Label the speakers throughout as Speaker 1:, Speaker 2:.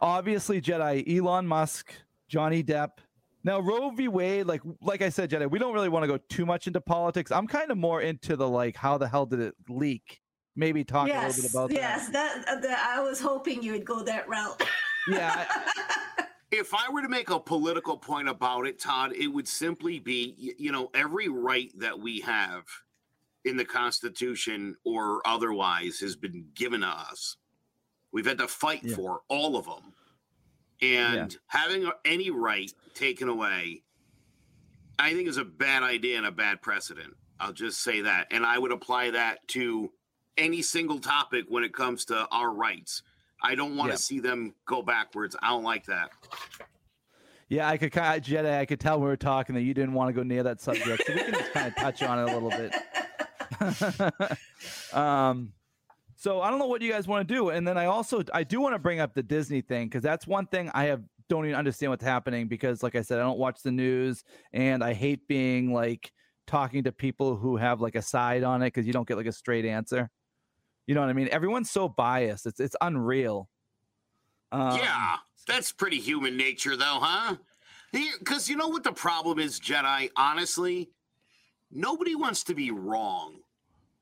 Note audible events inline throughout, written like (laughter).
Speaker 1: obviously Jetai, Elon Musk, Johnny Depp. Now Roe v. Wade, like like I said, Jetai, we don't really want to go too much into politics. I'm kind of more into the like, how the hell did it leak? Maybe talk
Speaker 2: yes,
Speaker 1: a little bit about
Speaker 2: yes,
Speaker 1: that.
Speaker 2: that, that I was hoping you would go that route. (laughs)
Speaker 1: Yeah. (laughs)
Speaker 3: If I were to make a political point about it, Todd, it would simply be you know, every right that we have in the Constitution or otherwise has been given to us. We've had to fight
Speaker 1: Yeah.
Speaker 3: for all of them. And having any right taken away, I think is a bad idea and a bad precedent. I'll just say that. And I would apply that to any single topic when it comes to our rights. I don't want to
Speaker 1: Yeah.
Speaker 3: see them go backwards. I don't like that.
Speaker 1: Yeah, I could kind of Jetai. I could tell we were talking that you didn't want to go near that subject, so we can just kind of touch on it a little bit. (laughs) um, so I don't know what you guys want to do, and then I also I do want to bring up the Disney thing because that's one thing I have don't even understand what's happening because, like I said, I don't watch the news, and I hate being like talking to people who have like a side on it because you don't get like a straight answer. You know what I mean? Everyone's so biased; it's it's unreal. Um,
Speaker 3: yeah, that's pretty human nature, though, huh? Because you know what the problem is, Jetai? Honestly, nobody wants to be wrong,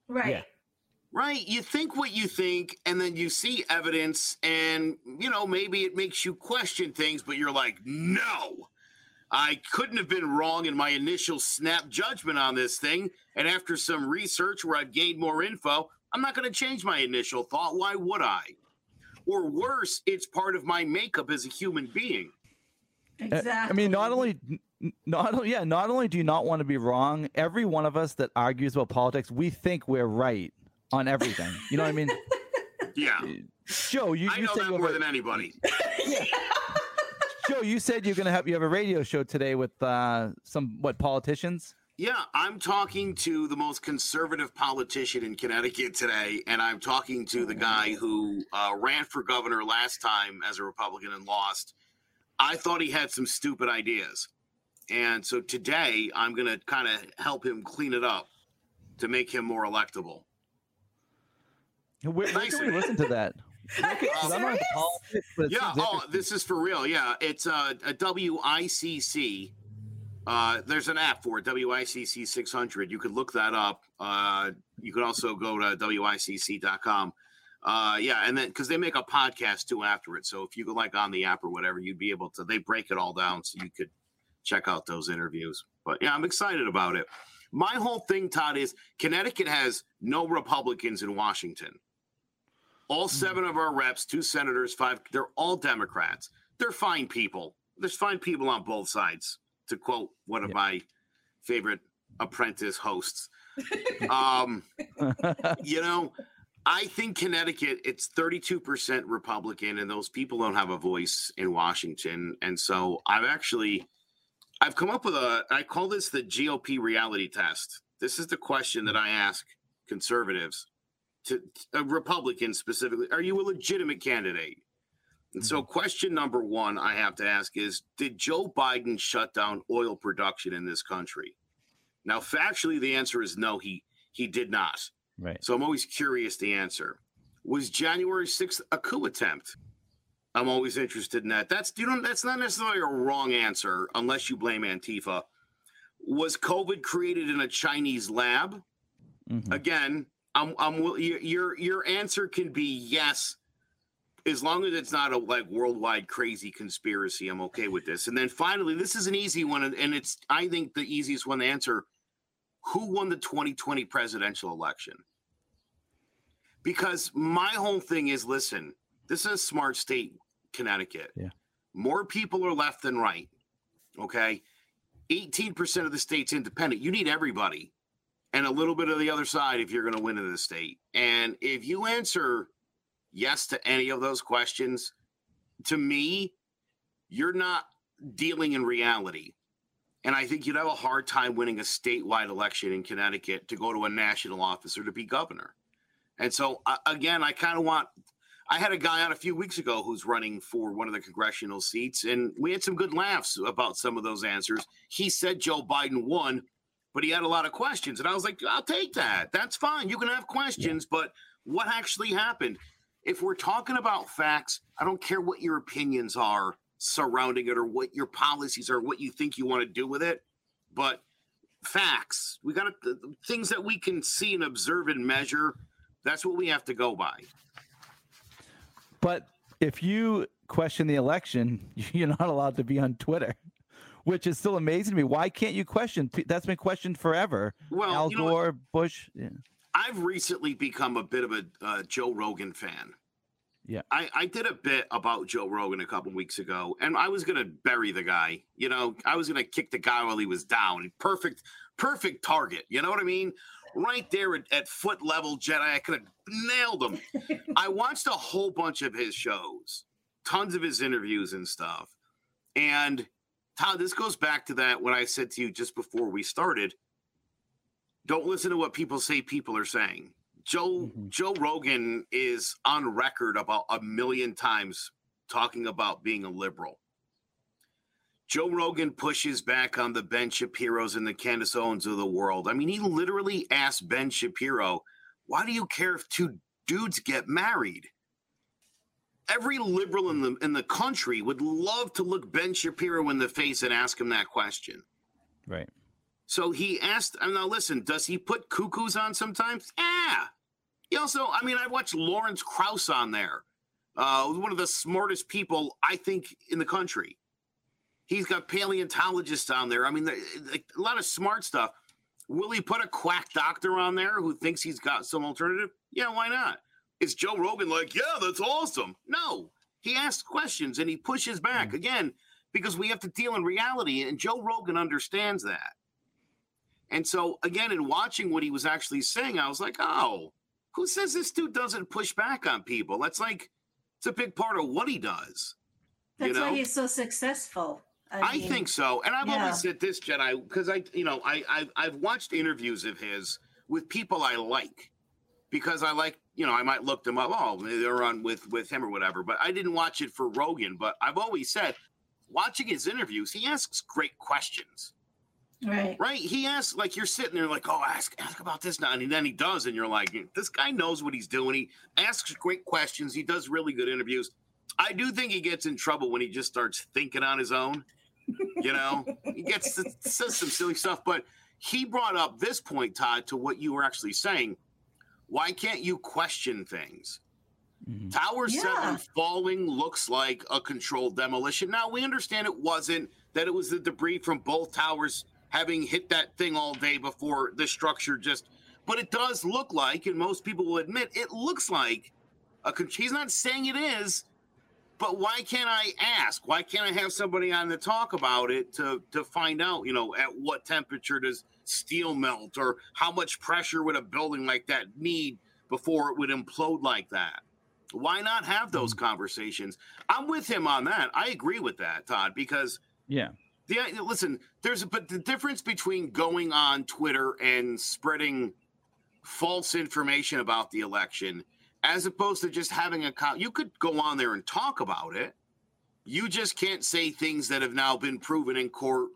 Speaker 2: right.
Speaker 1: Yeah.
Speaker 3: Right? You think what you think, and then you see evidence, and, you know, maybe it makes you question things, but you're like, no, I couldn't have been wrong in my initial snap judgment on this thing. And after some research where I've gained more info, I'm not going to change my initial thought. Why would I? Or worse, it's part of my makeup as a human being.
Speaker 2: Exactly.
Speaker 1: I mean, not only, not only, yeah, not only do you not want to be wrong. Every one of us that argues about politics, we think we're right on everything. You know what I mean? (laughs)
Speaker 3: Yeah.
Speaker 1: Joe, you,
Speaker 3: I
Speaker 1: you
Speaker 3: know
Speaker 1: said
Speaker 3: that
Speaker 1: you
Speaker 3: more
Speaker 1: a,
Speaker 3: than anybody. (laughs) yeah.
Speaker 1: Joe, you said you're gonna have you have a radio show today with uh, some what politicians?
Speaker 3: Yeah, I'm talking to the most conservative politician in Connecticut today, and I'm talking to the guy who uh, ran for governor last time as a Republican and lost. I thought he had some stupid ideas. And so today I'm going to kind of help him clean it up to make him more electable.
Speaker 1: Where, where
Speaker 3: Nice.
Speaker 1: can we listen to that? (laughs)
Speaker 2: Are you
Speaker 1: 'Cause I'm not into
Speaker 2: serious?
Speaker 1: politics,
Speaker 3: Yeah, oh, this is for real. Yeah, it's uh, a WICC. Uh, there's an app for it, WICC 600. You could look that up. Uh, you could also go to WICC.com. Uh, yeah, and then because they make a podcast too after it. So if you go like on the app or whatever, you'd be able to, they break it all down so you could check out those interviews. But yeah, I'm excited about it. My whole thing, Todd, is Connecticut has no Republicans in Washington. All seven of our reps, two senators, five, they're all Democrats. They're fine people. There's fine people on both sides, to quote one of
Speaker 1: Yeah.
Speaker 3: my favorite apprentice hosts. (laughs) Um, (laughs) you know, I think Connecticut, it's 32% Republican, and those people don't have a voice in Washington. And so I've actually I've come up with a I call this the GOP reality test. This is the question that I ask conservatives to Republicans specifically. Are you a legitimate candidate? And so question number 1 I have to ask is did Joe Biden shut down oil production in this country? Now factually the answer is no he he did not.
Speaker 1: right.
Speaker 3: So I'm always curious the answer. Was January 6th a coup attempt? I'm always interested in that. That's you know that's not necessarily a wrong answer unless you blame Antifa. Was COVID created in a Chinese lab?
Speaker 1: Mhm.
Speaker 3: Again, I'm I'm your your your answer can be yes as long as it's not a like worldwide crazy conspiracy. I'm okay with this. And then finally, this is an easy one and- and it's I think the easiest one to answer. Who won the 2020 presidential election? Because my whole thing is listen, this is a smart state, Connecticut.
Speaker 1: Yeah.
Speaker 3: More people are left than right. Okay. 18% of the state's independent. You need everybody and a little bit of the other side if you're going to win in the state. And if you answer yes to any of those questions, to me, you're not dealing in reality. And I think you'd have a hard time winning a statewide election in Connecticut to go to a national office or to be governor. And so, again, I kind of want. I had a guy on a few weeks ago who's running for one of the congressional seats, and we had some good laughs about some of those answers. He said Joe Biden won, but he had a lot of questions. And I was like, I'll take that. That's fine. You can have questions, but what actually happened? if we're talking about facts, I don't care what your opinions are surrounding it or what your policies are, what you think you want to do with it, but facts, we got to, things that we can see and observe and measure. That's what we have to go by.
Speaker 1: But if you question the election, (laughs) you're not allowed to be on Twitter, which is still amazing to me. Why can't you question? That's been questioned forever.
Speaker 3: Well,
Speaker 1: Al
Speaker 3: you know what?
Speaker 1: Gore, Bush. Yeah.
Speaker 3: I've recently become a bit of a uh, Joe Rogan fan.
Speaker 1: Yeah.
Speaker 3: I, I did a bit about Joe Rogan a couple weeks ago, and I was gonna bury the guy. You know, I was gonna kick the guy while he was down. Perfect, perfect target. You know what I mean? Right there at, at foot level, Jetai. I could have nailed him. (laughs) I watched a whole bunch of his shows, tons of his interviews and stuff. And Todd, this goes back to that when I said to you just before we started. Don't listen to what people say people are saying. Joe
Speaker 1: Mhm.
Speaker 3: Joe Rogan is on record about a million times talking about being a liberal. Joe Rogan pushes back on the Ben Shapiro's and the Candace Owens of the world. I mean, he literally asked Ben Shapiro, "Why do you care if two dudes get married?" Every liberal in the in the country would love to look Ben Shapiro in the face and ask him that question.
Speaker 1: Right.
Speaker 3: So he asked, and now listen, does he put cuckoos on sometimes? Yeah. He also, I mean, I watched Lawrence Krauss on there, uh, one of the smartest people I think in the country. He's got paleontologists on there. I mean, a lot of smart stuff. Will he put a quack doctor on there who thinks he's got some alternative? Yeah, why not? Is Joe Rogan like, yeah, that's awesome? No, he asks questions and he pushes back mm-hmm. again because we have to deal in reality, and Joe Rogan understands that. And so, again, in watching what he was actually saying, I was like, oh, who says this dude doesn't push back on people? That's like, it's a big part of what he does.
Speaker 2: That's
Speaker 3: you know?
Speaker 2: why he's so successful.
Speaker 3: I
Speaker 2: mean,
Speaker 3: think so. And I've
Speaker 2: yeah.
Speaker 3: always said this, Jetai, because I, you know, I, I've, I've watched interviews of his with people I like because I like, you know, I might look them up. Oh, they're on with, with him or whatever, but I didn't watch it for Rogan. But I've always said, watching his interviews, he asks great questions.
Speaker 2: Right.
Speaker 3: Right? He asks like you're sitting there like, oh, ask ask about this now, and then he does, and you're like, this guy knows what he's doing. He asks great questions. He does really good interviews. I do think he gets in trouble when he just starts thinking on his own. You know, he gets says some silly stuff, but he brought up this point, Todd, to what you were actually saying. Why can't you question things?
Speaker 1: Mhm.
Speaker 3: Tower
Speaker 2: Yeah.
Speaker 3: 7 falling looks like a controlled demolition. Now, we understand it wasn't, that it was the debris from both towers having hit that thing all day before the structure just, but it does look like, and most people will admit, it looks like a, he's not saying it is, but why can't I ask? Why can't I have somebody on to talk about it to, to find out, you know, at what temperature does steel melt or how much pressure would a building like that need before it would implode like that? Why not have those mm. conversations? I'm with him on that. I agree with that, Todd, because
Speaker 1: Yeah.
Speaker 3: the listen, there's but the difference between going on Twitter and spreading false information about the election as opposed to just having a co- you could go on there and talk about it. You just can't say things that have now been proven in court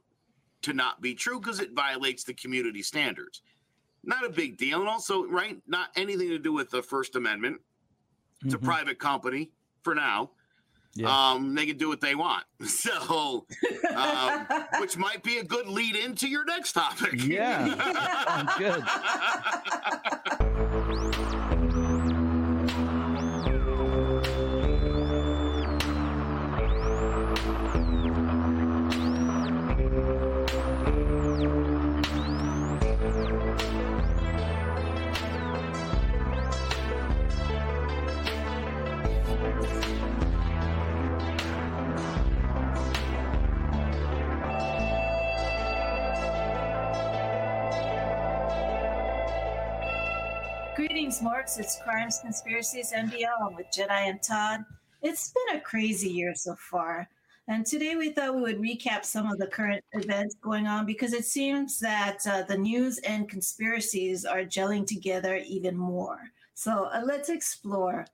Speaker 3: to not be true because it violates the community standards. Not a big deal. And also, right, not anything to do with the First Amendment. It's a
Speaker 1: Mhm.
Speaker 3: private company for now.
Speaker 1: Yeah.
Speaker 3: Um, they can do what they want. (laughs) So, um, which might be a good lead into your next topic.
Speaker 1: Yeah. (laughs) Good. (laughs)
Speaker 2: Marks. It's Crimes, Conspiracies, and Beyond with Jetai and Todd. It's been a crazy year so far. And today we thought we would recap some of the current events going on because it seems that uh, the news and conspiracies are gelling together even more. So uh, let's explore.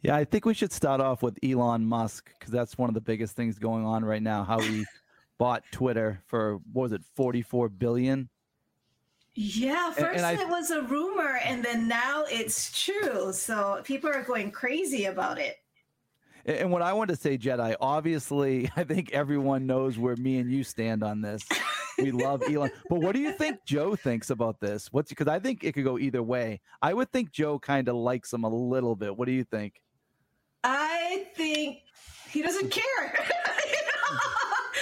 Speaker 1: Yeah, I think we should start off with Elon Musk because that's one of the biggest things going on right now. How he (laughs) bought Twitter for what was it, forty-four billion?
Speaker 2: Yeah, first
Speaker 1: and I-
Speaker 2: it was a rumor, and then now it's true. So people are going crazy about it.
Speaker 1: And and what I want to say, Jetai, obviously, (laughs) I think everyone knows where me and you stand on this. We love (laughs) Elon. But what do you think Joe thinks about this? What's because I think it could go either way. I would think Joe kind of likes him a little bit. What do you think?
Speaker 2: I think he doesn't care. (laughs)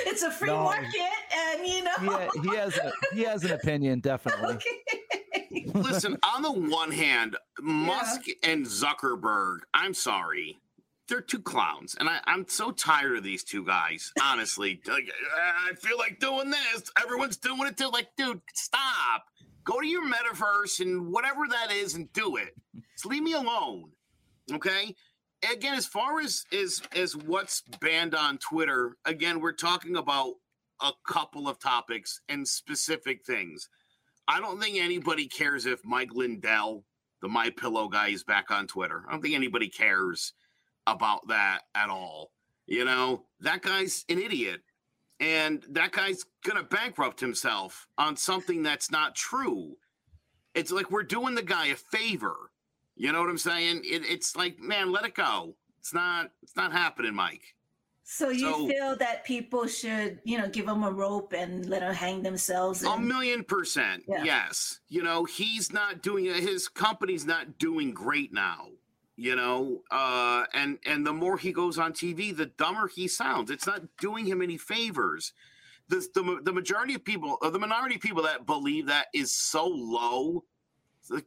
Speaker 2: You know? it's a free
Speaker 1: No.
Speaker 2: market, and you know.
Speaker 1: He, he has a, he has an opinion, definitely. (laughs)
Speaker 2: okay.
Speaker 3: Listen, on the one hand, Musk and Zuckerberg, I'm sorry, they're two clowns. And I, I'm so tired of these two guys, honestly. (laughs) Like, "Ah, I feel like doing this. Everyone's doing it too. Like, dude, stop. Go to your metaverse and whatever that is and do it. Just leave me alone. Okay? Again, as far as as as what's banned on Twitter, again, we're talking about a couple of topics and specific things. I don't think anybody cares if Mike Lindell, the My Pillow guy, is back on Twitter. I don't think anybody cares about that at all. You know, that guy's an idiot. And that guy's gonna bankrupt himself on something that's not true. It's like we're doing the guy a favor. You know what I'm saying? It, it's like, man, let it go. It's not. It's not happening, Mike.
Speaker 2: So you
Speaker 3: So-
Speaker 2: feel that people should, you know, give them a rope and let them hang themselves?
Speaker 3: A million percent.
Speaker 2: Yeah.
Speaker 3: Yes. You know, he's not doing his company's not doing great now. You know, uh, and and the more he goes on TV, the dumber he sounds. It's not doing him any favors. The the, the majority of people, or the minority of people that believe that is so low.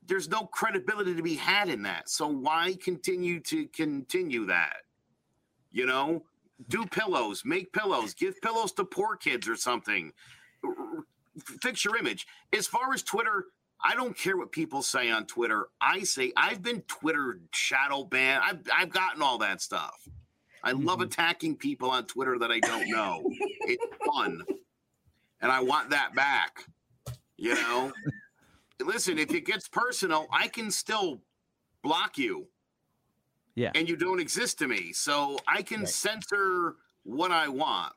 Speaker 3: There's no credibility to be had in that. So why continue to continue that? You know, do pillows, make pillows, give pillows to poor kids or something fix your image. As far as Twitter, I don't care what people say on Twitter. I say I've been Twitter shadow banned. I've I've gotten all that stuff. I love
Speaker 1: Mhm.
Speaker 3: attacking people on Twitter that I don't know. it's fun. And I want that back. You know? (laughs) Listen, if it gets personal, I can still block you.
Speaker 1: Yeah.
Speaker 3: And you don't exist to me. So I can
Speaker 1: Right.
Speaker 3: censor what I want.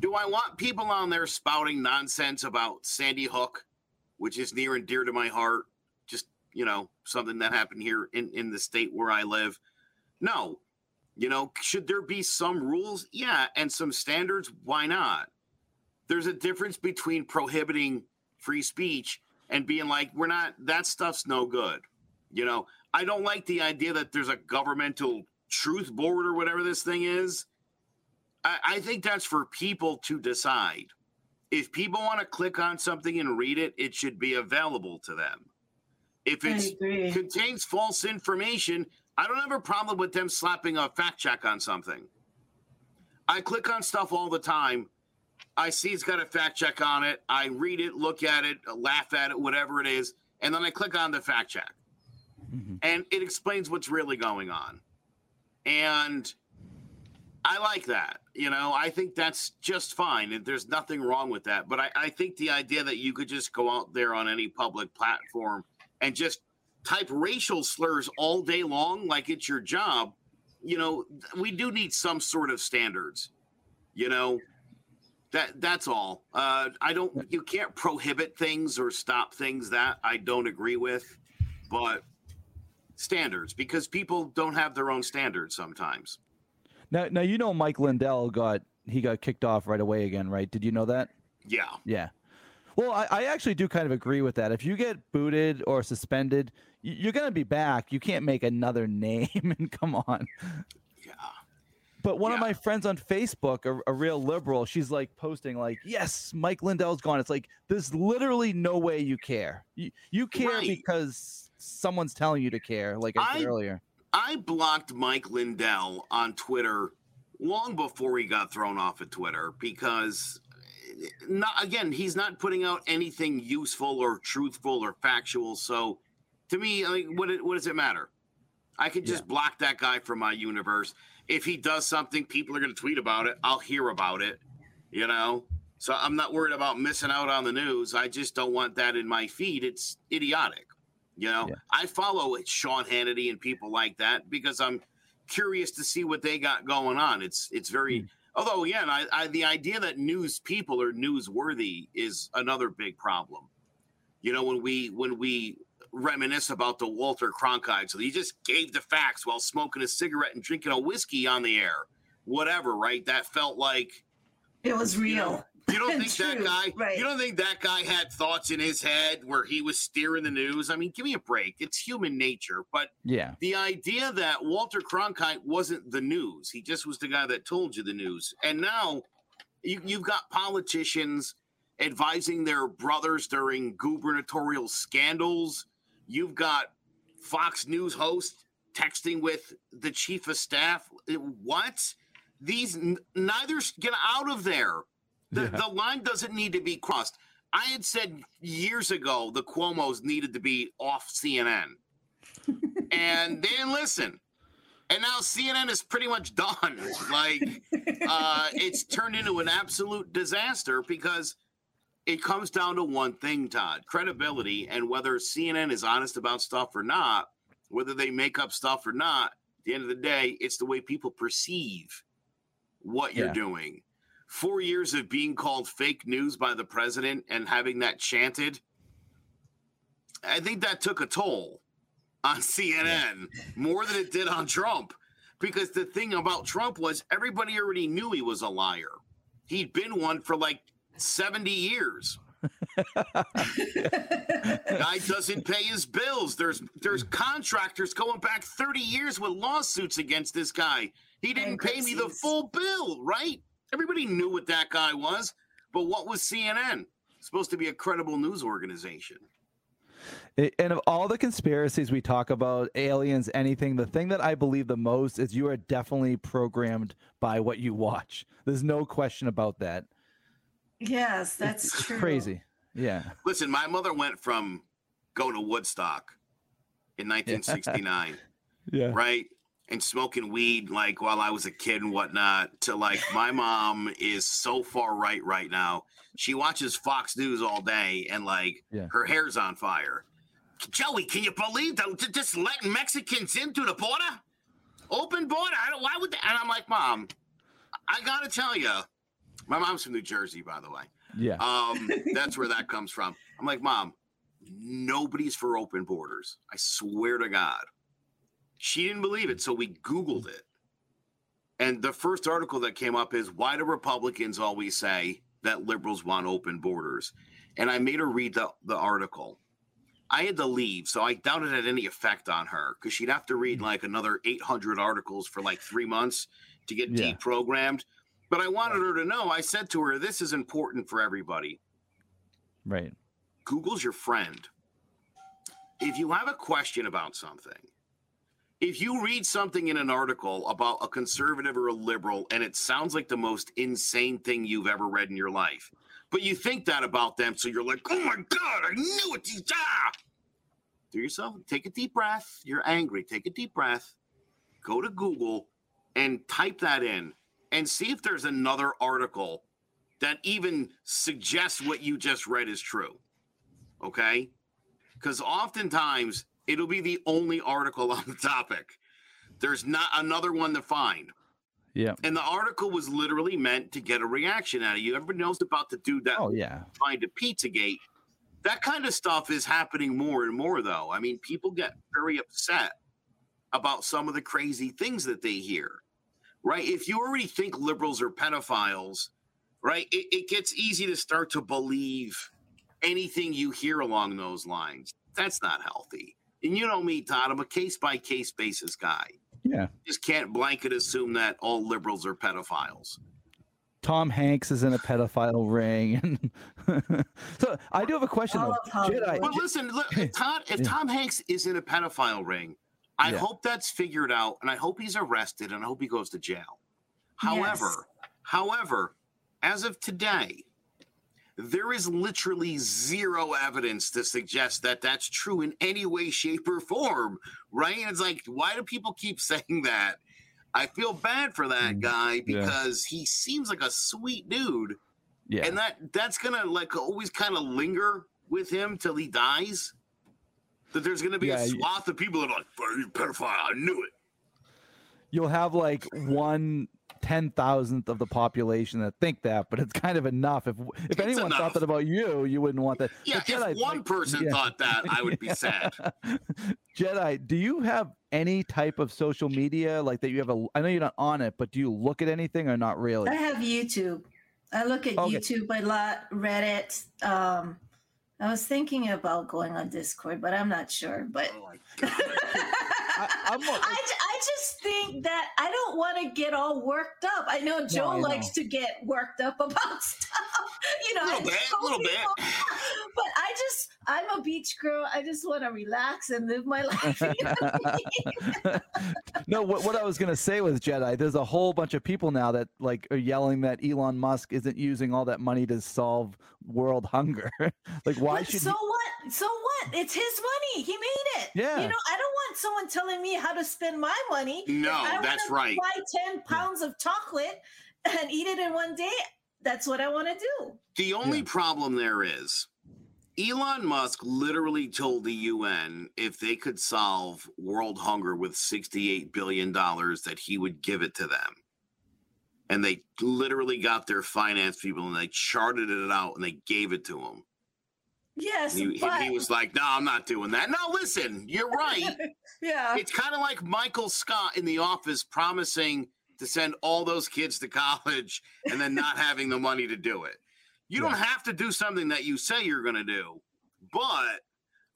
Speaker 3: Do I want people on there spouting nonsense about Sandy Hook, which is near and dear to my heart? Just, you know, something that happened here in, in the state where I live. No. You know, should there be some rules? Yeah. And some standards? Why not? There's a difference between prohibiting free speech and being like, we're not, that stuff's no good. You know, I don't like the idea that there's a governmental truth board or whatever this thing is. I, I think that's for people to decide. If people want to click on something and read it, it should be available to them. If it contains false information, I don't have a problem with them slapping a fact check on something. I click on stuff all the time. I see it's got a fact check on it. I read it, look at it, laugh at it, whatever it is, and then I click on the fact check
Speaker 1: Mhm.
Speaker 3: and it explains what's really going on. And I like that. You know, I think that's just fine. There's nothing wrong with that. But I, I think the idea that you could just go out there on any public platform and just type racial slurs all day long like it's your job, you know, we do need some sort of standards. You know, that that's all. Uh, I don't. You can't prohibit things or stop things that I don't agree with, but standards because people don't have their own standards sometimes.
Speaker 1: Now, now you know Mike Lindell got he got kicked off right away again, right? Did you know that?
Speaker 3: Yeah.
Speaker 1: Yeah. Well, I, I actually do kind of agree with that. If you get booted or suspended, you're going to be back. You can't make another (laughs) name and come on.
Speaker 3: Yeah.
Speaker 1: But one of my friends on Facebook, a, a real liberal, she's like posting like, "Yes, Mike Lindell's gone." It's like there's literally no way you care. You you care
Speaker 3: Right.
Speaker 1: because someone's telling you to care. Like I said
Speaker 3: I-
Speaker 1: earlier.
Speaker 3: I blocked Mike Lindell on Twitter long before he got thrown off of Twitter because eh, not again, he's not putting out anything useful or truthful or factual. So to me, like what what does it matter? I could just block that guy from my universe. If he does something, people are going to tweet about it. I'll hear about it, you know? So I'm not worried about missing out on the news. I just don't want that in my feed. It's idiotic. You know,
Speaker 1: Yeah.
Speaker 3: I follow Sean Hannity and people like that because I'm curious to see what they got going on. It's it's very
Speaker 1: Hmm.
Speaker 3: although again, I, I the idea that news people are newsworthy is another big problem. You know, when we when we reminisce about the Walter Cronkite, so he just gave the facts while smoking a cigarette and drinking a whiskey on the air, whatever, right? That felt like
Speaker 2: it was
Speaker 3: you
Speaker 2: real.
Speaker 3: know, you don't (laughs) think that guy?
Speaker 2: right.
Speaker 3: You don't think that guy had thoughts in his head where he was steering the news? I mean, give me a break. It's human nature. But
Speaker 1: Yeah.
Speaker 3: the idea that Walter Cronkite wasn't the news, he just was the guy that told you the news. And now you, you've got politicians advising their brothers during gubernatorial scandals. You've got Fox News host texting with the chief of staff. What? These neither get out of there. The,
Speaker 1: Yeah.
Speaker 3: the line doesn't need to be crossed. I had said years ago the Cuomo's needed to be off CNN, (laughs) and they didn't listen. And now CNN is pretty much done. Like (laughs) uh, it's turned into an absolute disaster because it comes down to one thing, Todd: credibility, and whether CNN is honest about stuff or not, whether they make up stuff or not. At the end of the day, it's the way people perceive what you're doing. Four years of being called fake news by the president and having that chanted, I think that took a toll on CNN more than it did on Trump. Because the thing about Trump was everybody already knew he was a liar. He'd been one for like 70 years. (laughs) Guy doesn't pay his bills. There's there's contractors going back 30 years with lawsuits against this guy. He didn't pay me the full bill, right? Everybody knew what that guy was. But what was CNN? Supposed to be a credible news organization.
Speaker 1: And of all the conspiracies we talk about, aliens, anything, the thing that I believe the most is you are definitely programmed by what you watch. There's no question about that.
Speaker 2: Yes, that's
Speaker 1: It's
Speaker 2: true.
Speaker 1: crazy. Yeah.
Speaker 3: Listen, my mother went from going to Woodstock in (laughs) 1969,
Speaker 1: Yeah.
Speaker 3: right? And smoking weed like while I was a kid and whatnot to like my mom is so far right right now. She watches Fox News all day and like
Speaker 1: Yeah.
Speaker 3: her hair's on fire. Joey, can you believe that j- just letting Mexicans in through the border? Open border. I don't, why would they? And I'm like, Mom, I gotta tell you, my mom's from New Jersey, by the way.
Speaker 1: Yeah.
Speaker 3: Um, (laughs) that's where that comes from. I'm like, Mom, nobody's for open borders. I swear to God. She didn't believe it, so we Googled it. And the first article that came up is why do Republicans always say that liberals want open borders? And I made her read the, the article. I had to leave, so I doubt it had any effect on her because she'd have to read like another 800 articles for like three months to get
Speaker 1: Yeah.
Speaker 3: deprogrammed. But I wanted her to know. I said to her, "This is important for everybody.
Speaker 1: Right.
Speaker 3: Google's your friend. If you have a question about something, if you read something in an article about a conservative or a liberal and it sounds like the most insane thing you've ever read in your life, but you think that about them, so you're like, oh my God, I knew it. Ah! Do yourself, take a deep breath. You're angry. Take a deep breath. Go to Google and type that in and see if there's another article that even suggests what you just read is true. Okay? Because oftentimes it'll be the only article (laughs) on the topic. There's not another one to find.
Speaker 1: Yeah.
Speaker 3: And the article was literally meant to get a reaction out of you. Everybody knows about the dude that
Speaker 1: Oh yeah.
Speaker 3: find a Pizzagate. That kind of stuff is happening more and more, though. I mean, people get very upset about some of the crazy things that they hear, right? If you already think liberals are pedophiles, right, it, it gets easy to start to believe anything you hear along those lines. That's not healthy. And you know me, Todd, I'm a case by case basis guy.
Speaker 1: Yeah.
Speaker 3: Just can't blanket assume that all liberals are pedophiles.
Speaker 1: Tom Hanks is in a pedophile ring. (laughs) so I do have a question though.
Speaker 2: of
Speaker 1: Jetai,
Speaker 3: But listen, look, if Todd, if
Speaker 1: Yeah.
Speaker 3: Tom Hanks is in a pedophile ring, I
Speaker 1: Yeah.
Speaker 3: hope that's figured out, and I hope he's arrested, and I hope he goes to jail. However,
Speaker 2: Yes.
Speaker 3: however, as of today, there is literally zero evidence to suggest that that's true in any way, shape, or form. Right? And it's like, why do people keep (laughs) saying that? I feel bad for that
Speaker 1: Mm,
Speaker 3: guy
Speaker 1: yeah.
Speaker 3: because he seems like a sweet dude
Speaker 1: yeah.
Speaker 3: and that that's gonna like always kind of linger with him till he dies. That there's gonna be
Speaker 1: Yeah,
Speaker 3: a
Speaker 1: you-
Speaker 3: swath of people that are like, "Oh, he's a pedophile. I knew it.
Speaker 1: You'll have like one ten thousandth of the population that think that, but it's kind of enough. If if
Speaker 3: It's
Speaker 1: anyone
Speaker 3: enough.
Speaker 1: thought that about you, you wouldn't want that.
Speaker 3: Yeah,
Speaker 1: But Jetai,
Speaker 3: if one
Speaker 1: like-
Speaker 3: person
Speaker 1: yeah.
Speaker 3: thought that, I would be (laughs) sad.
Speaker 1: Jetai, do you have any type of social media like that? You have a. I know you're not on it, but do you look at anything or not really?
Speaker 2: I have YouTube. I look at
Speaker 1: Okay.
Speaker 2: YouTube a lot, Reddit. Um, I was thinking about going on Discord, but I'm not sure. But
Speaker 3: Oh my God.
Speaker 1: I, I'm more- (laughs)
Speaker 2: I, ju- I just think that I don't want to get all worked up. I know Joe
Speaker 1: I know.
Speaker 2: likes to get worked up about (laughs) stuff. You know,
Speaker 3: a
Speaker 2: Little
Speaker 3: bit,
Speaker 2: tell
Speaker 3: little bit. (laughs)
Speaker 2: But I just, I'm a beach girl. I just want to relax and live my life. you know what I mean?
Speaker 1: no, what, what I was gonna say was Jetai. There's a whole bunch of people now that like are yelling that Elon Musk isn't using all that money to solve world hunger. (laughs) like, why
Speaker 2: But
Speaker 1: should?
Speaker 2: so
Speaker 1: he-
Speaker 2: what? So what? It's his money. He made it.
Speaker 1: Yeah.
Speaker 2: You know, I don't want someone telling me how to spend my money.
Speaker 3: No,
Speaker 2: I
Speaker 3: that's right.
Speaker 2: Buy ten pounds of chocolate and eat it in one day. That's what I want to do.
Speaker 3: The only
Speaker 1: Yeah.
Speaker 3: problem there is Elon Musk literally told the UN if they could solve world hunger with $68 billion that he would give it to them. And they literally got their finance people and they charted it out and they gave it to him.
Speaker 2: Yes,
Speaker 3: He,
Speaker 2: but
Speaker 3: he was like, no, I'm not doing that. No, listen, you're right. (laughs)
Speaker 2: yeah.
Speaker 3: it's kind of like Michael Scott in The Office promising to send all those kids to college and then not (laughs) having the money to do it. You don't have to do something that you say you're going to do. But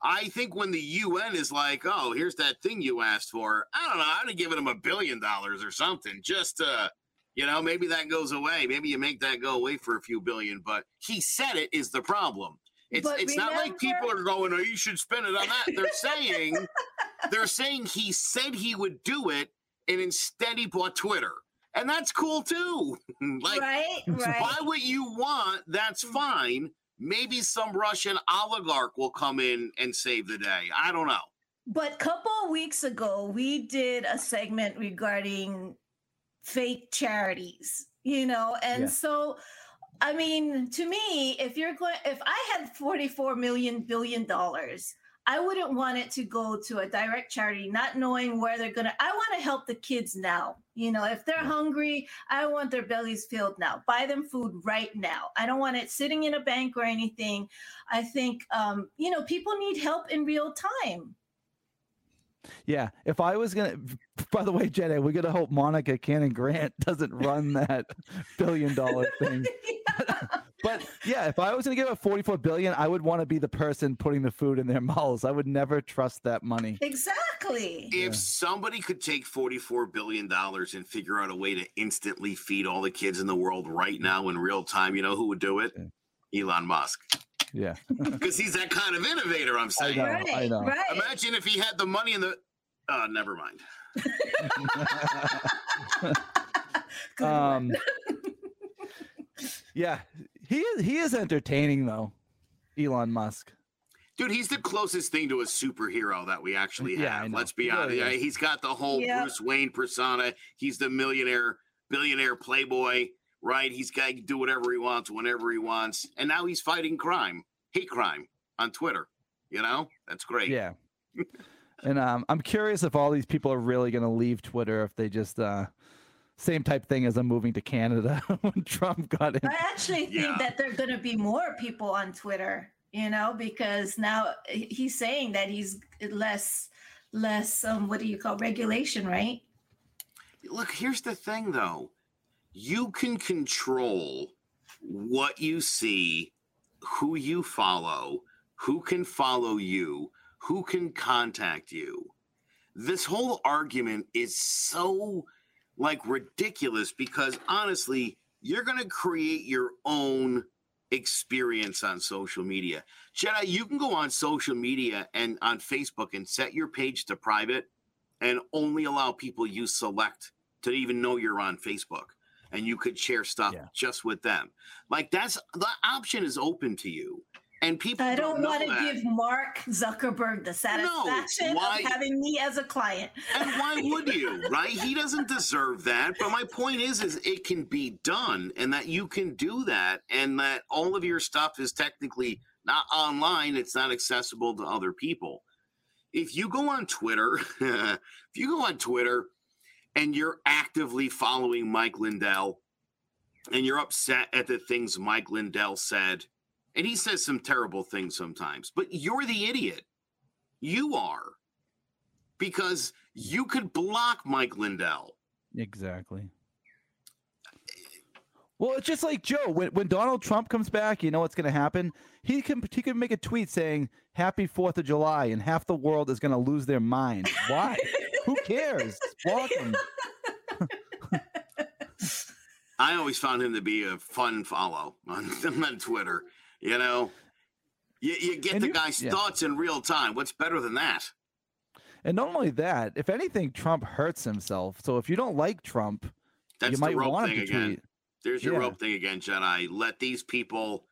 Speaker 3: I think when the UN is like, oh, here's that thing you asked for, I don't know, I'd have given them a billion dollars or something just to, you know, maybe that goes away. Maybe you make that go away for a few billion. But he said it is the problem. It's,
Speaker 2: But
Speaker 3: it's not like people are going, oh, you should spend it on that. They're saying (laughs) they're saying he said he would do it, and instead he bought Twitter, and that's cool too. (laughs) like,
Speaker 2: right, (laughs) right.
Speaker 3: buy what you want. That's mm. fine. Maybe some Russian oligarch will come in and save the day. I don't know.
Speaker 2: But a couple of weeks ago, we did a segment regarding fake charities, you know, and
Speaker 1: Yeah.
Speaker 2: so I mean, to me, if you're going, if I had 44 million billion dollars, I wouldn't want it to go to a direct charity, not knowing where they're gonna. I want to help the kids now. You know, if they're hungry, I want their bellies filled now. Buy them food right now. I don't want it sitting in a bank or anything. I think, um, you know, people need help in real time.
Speaker 1: Yeah, if I was gonna, (laughs) by the way, Jetai, we're gonna hope Monica Cannon Grant (laughs) doesn't run that billion dollar thing. (laughs) But yeah, if I was gonna give it 44 billion, I would want to be the person putting the food in their mouths. I would never trust that money.
Speaker 2: Exactly.
Speaker 3: If
Speaker 1: Yeah.
Speaker 3: somebody could take $44 billion and figure out a way to instantly feed all the kids in the world right now in real time, you know who would do it? Elon Musk.
Speaker 1: Yeah, (laughs)
Speaker 3: Because he's that kind of innovator, I'm
Speaker 1: I
Speaker 3: saying.
Speaker 1: know.
Speaker 2: right,
Speaker 1: know.
Speaker 2: right.
Speaker 3: Imagine if he had the money in the. Uh, never mind. (laughs)
Speaker 1: Um, yeah, he is. He is entertaining though, Elon Musk.
Speaker 3: Dude, he's the closest thing to a superhero that we actually have.
Speaker 1: Yeah,
Speaker 3: Let's be
Speaker 1: He
Speaker 3: honest. Yeah,
Speaker 1: is.
Speaker 3: he's got the whole
Speaker 2: Yeah.
Speaker 3: Bruce Wayne persona. He's the millionaire, billionaire playboy, right? He's got to do whatever he wants, whenever he wants. And now he's fighting crime, hate crime on Twitter. You know? That's great.
Speaker 1: Yeah. and um, I'm curious if all these people are really going to leave Twitter if they just uh, same type thing as I'm moving to Canada (laughs) when Trump got in.
Speaker 2: I actually think
Speaker 3: Yeah.
Speaker 2: that there are going to be more people on Twitter, you know, because now he's saying that he's less, less, um, what do you call regulation, right?
Speaker 3: Look, here's the thing though. You can control what you see, who you follow, who can follow you, who can contact you. This whole argument is so like ridiculous because honestly, you're going to create your own experience on social media. Jetai, you can go on social media and on Facebook and set your page to private and only allow people you select to even know you're on Facebook. And you could share stuff
Speaker 1: Yeah.
Speaker 3: just with them. Like that's the option is open to you. And people
Speaker 2: I don't
Speaker 3: know
Speaker 2: want to
Speaker 3: that.
Speaker 2: give Mark Zuckerberg the satisfaction
Speaker 3: why-
Speaker 2: of having me as a client.
Speaker 3: and why (laughs) would you right he doesn't deserve that but my point is is it can be done and that you can do that and that all of your stuff is technically not online it's not accessible to other people if you go on twitter (laughs) if you go on twitter and you're actively following Mike Lindell and you're upset at the things Mike Lindell said, and he says some terrible things sometimes, but you're the idiot. You are. Because you could block Mike Lindell.
Speaker 1: Exactly. Well, it's just like Joe. When, when Donald Trump comes back, you know what's going to happen. He can he can make a tweet saying "Happy Fourth of July," and half the world is going to lose their mind. Why? Who cares? Him. (laughs)
Speaker 3: I always found him to be a fun follow on, (laughs) on Twitter. You know, you, you get
Speaker 1: And
Speaker 3: the
Speaker 1: you-
Speaker 3: guy's
Speaker 1: yeah.
Speaker 3: thoughts in real time. What's better than that?
Speaker 1: And not only that, if anything, Trump hurts himself. So if you don't like Trump,
Speaker 3: That's
Speaker 1: you might want him to
Speaker 3: again.
Speaker 1: tweet.
Speaker 3: There's your
Speaker 1: Yeah.
Speaker 3: rope thing again, Jetai. Let these people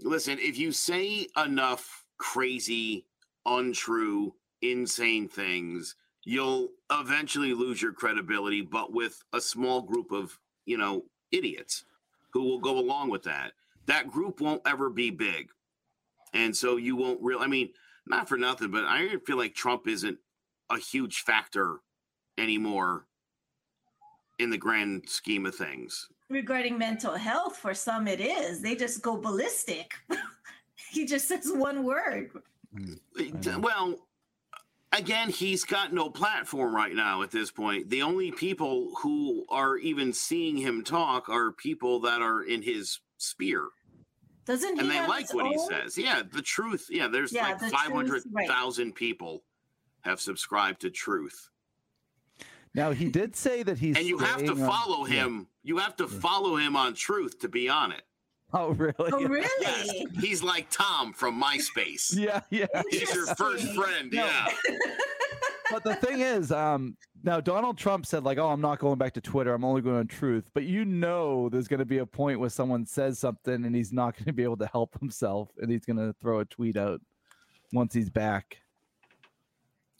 Speaker 3: listen. If you say enough crazy, untrue, insane things, you'll eventually lose your credibility, but with a small group of, you know, idiots who will go along with that. That group won't ever be big. And so you won't really, I mean, not for nothing, but I feel like Trump isn't a huge factor anymore in the grand scheme of things.
Speaker 2: Regarding mental health, for some it is. They just go ballistic. (laughs) he just says one word.
Speaker 1: Mm.
Speaker 3: Well, again, he's got no platform right now at this point. The only people who are even seeing him talk are people that are in his sphere.
Speaker 2: Doesn't he
Speaker 3: And they
Speaker 2: have
Speaker 3: like
Speaker 2: his
Speaker 3: what he says. Yeah, the truth. Yeah, there's
Speaker 2: Yeah,
Speaker 3: like
Speaker 2: the truth, right.
Speaker 3: 500,000 people have subscribed to truth.
Speaker 1: Now he did say that he's
Speaker 3: And you have to
Speaker 1: staying on-
Speaker 3: follow
Speaker 1: yeah.
Speaker 3: him. You have to follow him on truth to be on it.
Speaker 1: Oh really?
Speaker 2: Oh,
Speaker 3: Yes. (laughs)
Speaker 2: really?
Speaker 3: He's like Tom from MySpace. (laughs)
Speaker 1: Yeah, yeah.
Speaker 3: He's your first friend.
Speaker 1: No.
Speaker 3: Yeah. (laughs)
Speaker 1: but the thing is, um, now Donald Trump said like, "Oh, I'm not going back to Twitter. I'm only going on Truth." But you know, there's going to be a point where someone says something and he's not going to be able to help himself, and he's going to throw a tweet out once he's back.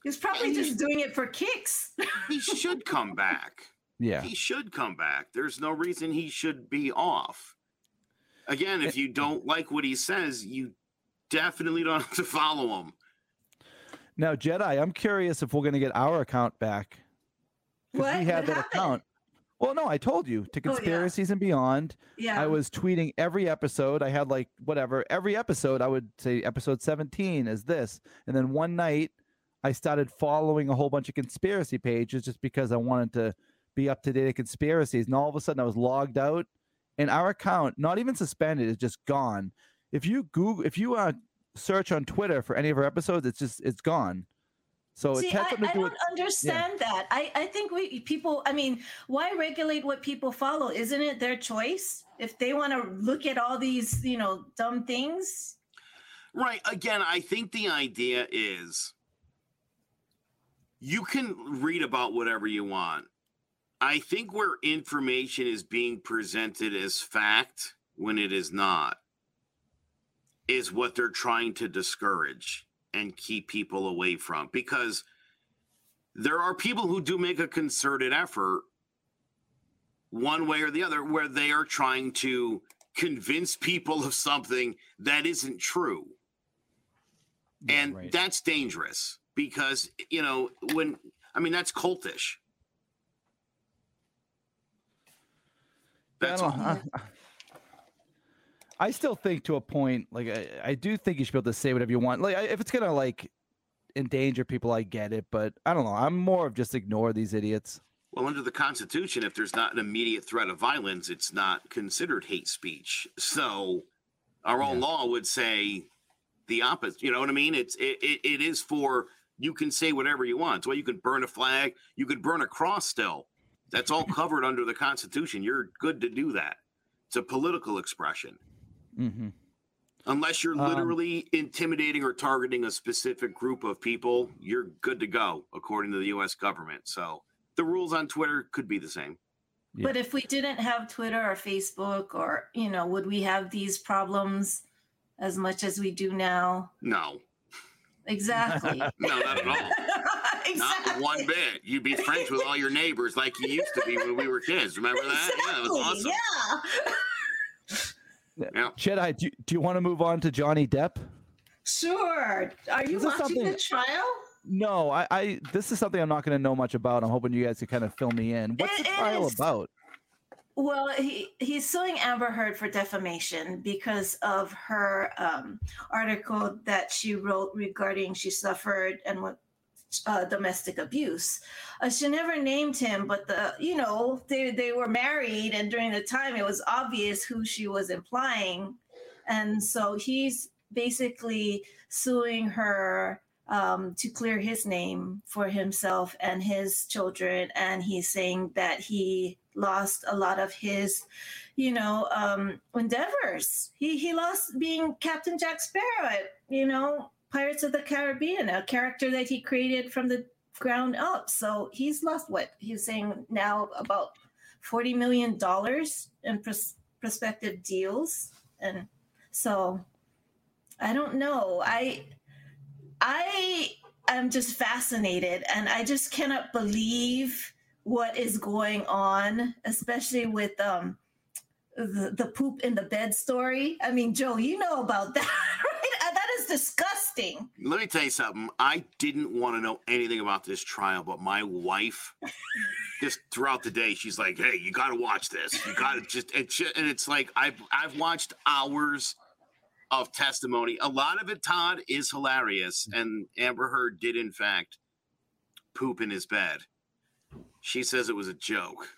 Speaker 2: He's probably just doing it for kicks.
Speaker 3: He should come back. (laughs)
Speaker 1: Yeah,
Speaker 3: He should come back. There's no reason he should be off. Again, if eh. you don't like what he says, you definitely don't (laughs) have to follow him.
Speaker 1: Now, Jetai, I'm curious if we're going to get our account back. 'Cause
Speaker 2: What?
Speaker 1: we had
Speaker 2: What
Speaker 1: that
Speaker 2: happened?
Speaker 1: account. Well, no, I told you to
Speaker 2: Oh, yeah.
Speaker 1: conspiracies and beyond.
Speaker 2: Yeah.
Speaker 1: I was tweeting every episode. I had like whatever every episode. I would say episode 17 is this, and then one night I started following a whole bunch of conspiracy pages just because I wanted to be up to date on conspiracies. And all of a sudden, I was logged out, and our account, not even suspended, is just gone. If you Google, if you uh, search on Twitter for any of our episodes, it's just it's gone. So
Speaker 2: See, I, I
Speaker 1: do
Speaker 2: don't
Speaker 1: with
Speaker 2: understand that. I, I think we people. I mean, why regulate what people follow? Isn't it their choice? If they want to look at all these, you know, dumb things.
Speaker 3: Right. Again, I think the idea is you can read about whatever you want. I think where information is being presented as fact when it is not is what they're trying to discourage and keep people away from because there are people who do make a concerted effort one way or the other where they are trying to convince people of something that isn't true
Speaker 1: Yeah,
Speaker 3: and
Speaker 1: right.
Speaker 3: that's dangerous because you know when i mean that's cultish that's
Speaker 1: I. I, I still think to a point, like I, I do think you should be able to say whatever you want. Like I- if it's gonna like endanger people, I get it, but I don't know. I'm more of just ignore these idiots.
Speaker 3: well under the constitution if there's not an immediate threat of violence it's not considered hate speech so our own
Speaker 1: Yeah.
Speaker 3: law would say the opposite you know what i mean it's it, it, it is for you can say whatever you want so you can burn a flag you could burn a cross still that's all covered under the constitution you're good to do that it's a political expression
Speaker 1: hmm
Speaker 3: Unless you're
Speaker 1: Um,
Speaker 3: literally intimidating or targeting a specific group of people, you're good to go, according to the US government. So the rules on Twitter could be the same.
Speaker 1: Yeah.
Speaker 2: But if we didn't have Twitter or Facebook, or you know, would we have these problems as much as we do now?
Speaker 3: No,
Speaker 2: Exactly. (laughs)
Speaker 3: no, not at all. (laughs)
Speaker 2: exactly.
Speaker 3: Not one bit. You'd be friends with all your neighbors like you used to be when we were kids. Remember that? Yeah, it was awesome.
Speaker 2: Yeah.
Speaker 3: Yeah.
Speaker 1: Jetai, do, you- do you want to move on to Johnny Depp?
Speaker 2: Sure. Are you
Speaker 1: This
Speaker 2: watching the trial?
Speaker 1: No, I, I this is something I'm not going to know much about. I'm hoping you guys can kind of fill me in. What's
Speaker 2: It
Speaker 1: the trial
Speaker 2: is-
Speaker 1: about?
Speaker 2: Well, he, he's suing Amber Heard for defamation because of her um, article that she wrote regarding she suffered and what uh, domestic abuse. Uh, she never named him, but the you know they they were married, and during the time it was obvious who she was implying, and so he's basically suing her um, to clear his name for himself and his children. And he's saying that he lost a lot of his, you know, um, endeavors. He he lost being Captain Jack Sparrow at, you know, Pirates of the Caribbean, a character that he created from the ground up. So he's lost what he's saying now about forty million dollars in pros- prospective deals, and so I don't know. I I am just fascinated and I just cannot believe what is going on, especially with um the, the poop in the bed story. I mean, Joe, you know about (laughs) that, right? That is disgusting.
Speaker 3: Let me tell you something. I didn't want to know anything about this trial, but my wife, just throughout the day, she's like, "Hey, you got to watch this. You got to just." And, she, and it's like I've I've watched hours of testimony. A lot of it, Todd, is hilarious, mm. and Amber Heard did in fact poop in his bed. She says it was a joke.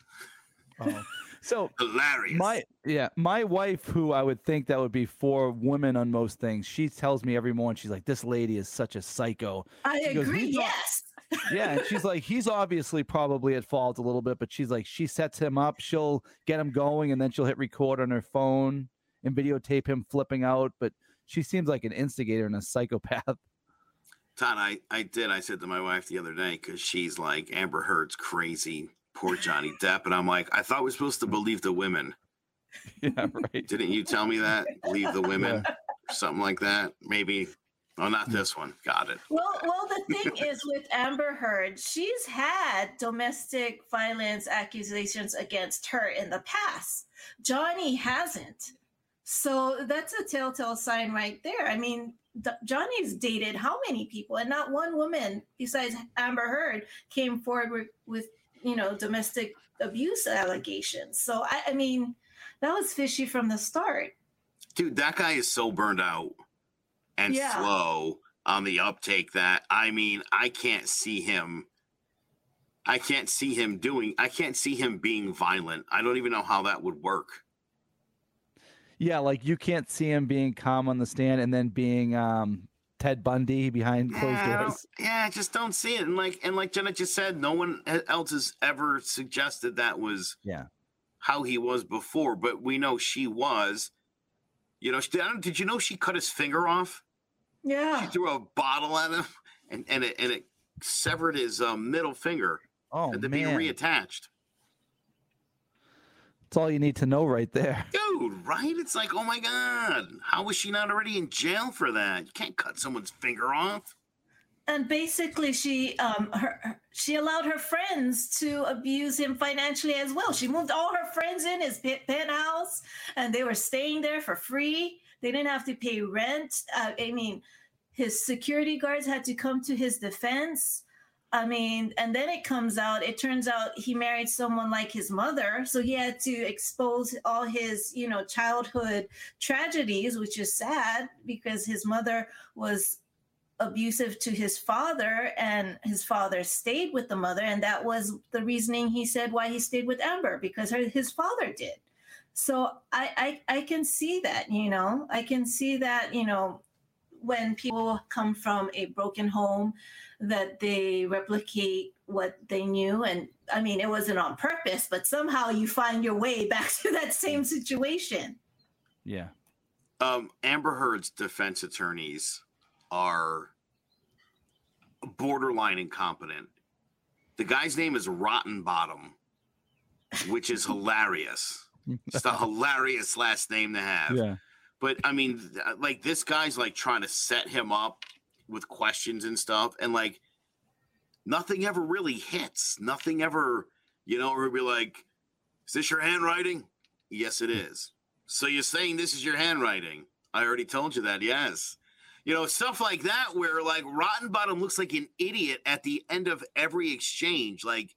Speaker 1: Oh. So (laughs)
Speaker 3: Hilarious.
Speaker 1: my yeah, my wife, who I would think that would be for women on most things, she tells me every morning, she's like, "This lady is such a psycho."
Speaker 2: I
Speaker 1: She
Speaker 2: agree.
Speaker 1: "He's not-
Speaker 2: yes. (laughs)
Speaker 1: Yeah, and she's like, he's obviously probably at fault a little bit, but she's like, she sets him up, she'll get him going, and then she'll hit record on her phone and videotape him flipping out. But she seems like an instigator and a psychopath. (laughs)
Speaker 3: Todd, I, I did. I said to my wife the other day because she's like, Amber Heard's crazy. Poor Johnny (laughs) Depp. And I'm like, I thought we're supposed to believe the women.
Speaker 1: yeah, right.
Speaker 3: Didn't you tell me that? Believe the women? Something like that? Maybe. Oh, not this one. Got it.
Speaker 2: Well, well, the thing is with Amber Heard, she's had domestic violence accusations against her in the past. Johnny hasn't. So that's a telltale sign right there. I mean, D- Johnny's dated how many people, and not one woman besides Amber Heard came forward with, with you know, domestic abuse allegations. So I, I mean, that was fishy from the start.
Speaker 3: Dude, that guy is so burned out and
Speaker 2: Yeah.
Speaker 3: slow on the uptake that, I mean, I can't see him. I can't see him doing, I can't see him being violent. I don't even know how that would work.
Speaker 1: Yeah, like you can't see him being calm on the stand and then being um Ted Bundy behind closed
Speaker 3: Yeah, I
Speaker 1: doors.
Speaker 3: yeah, I just don't see it. And like and like Jenna just said, no one else has ever suggested that was
Speaker 1: Yeah.
Speaker 3: how he was before. But we know she was. You know, she, I don't- did you know she cut his finger off? Yeah, She
Speaker 2: Yeah.
Speaker 3: threw a bottle at him, and and it and it severed his uh, middle finger.
Speaker 1: Oh
Speaker 3: had to
Speaker 1: man,
Speaker 3: be reattached.
Speaker 1: That's all you need to know right there. (laughs)
Speaker 3: Dude, right? It's like, oh my god, how was she not already in jail for that? You can't cut someone's finger off.
Speaker 2: and basically she um her her- she allowed her friends to abuse him financially as well she moved all her friends in his pe- penthouse and they were staying there for free they didn't have to pay rent uh, i mean his security guards had to come to his defense i mean and then it comes out it turns out he married someone like his mother so he had to expose all his you know childhood tragedies which is sad because his mother was abusive to his father and his father stayed with the mother and that was the reasoning he said why he stayed with amber because her, his father did. So I, I i can see that you know i can see that you know when people come from a broken home that they replicate what they knew and i mean it wasn't on purpose but somehow you find your way back (laughs) to that same situation
Speaker 1: Yeah.
Speaker 3: Um, Amber Heard's defense attorneys are borderline incompetent. The guy's name is Rotten Bottom, which is hilarious. It's a (laughs) hilarious last name to have.
Speaker 1: Yeah.
Speaker 3: But I mean, like this guy's like trying to set him up with questions and stuff, and like nothing ever really hits. Nothing ever, you know, or be like, "Is this your handwriting?" Yes, it hmm. is. So you're saying this is your handwriting? I already told you that. Yes. You know, stuff like that where like Rotten Bottom looks like an idiot at the end of every exchange. Like,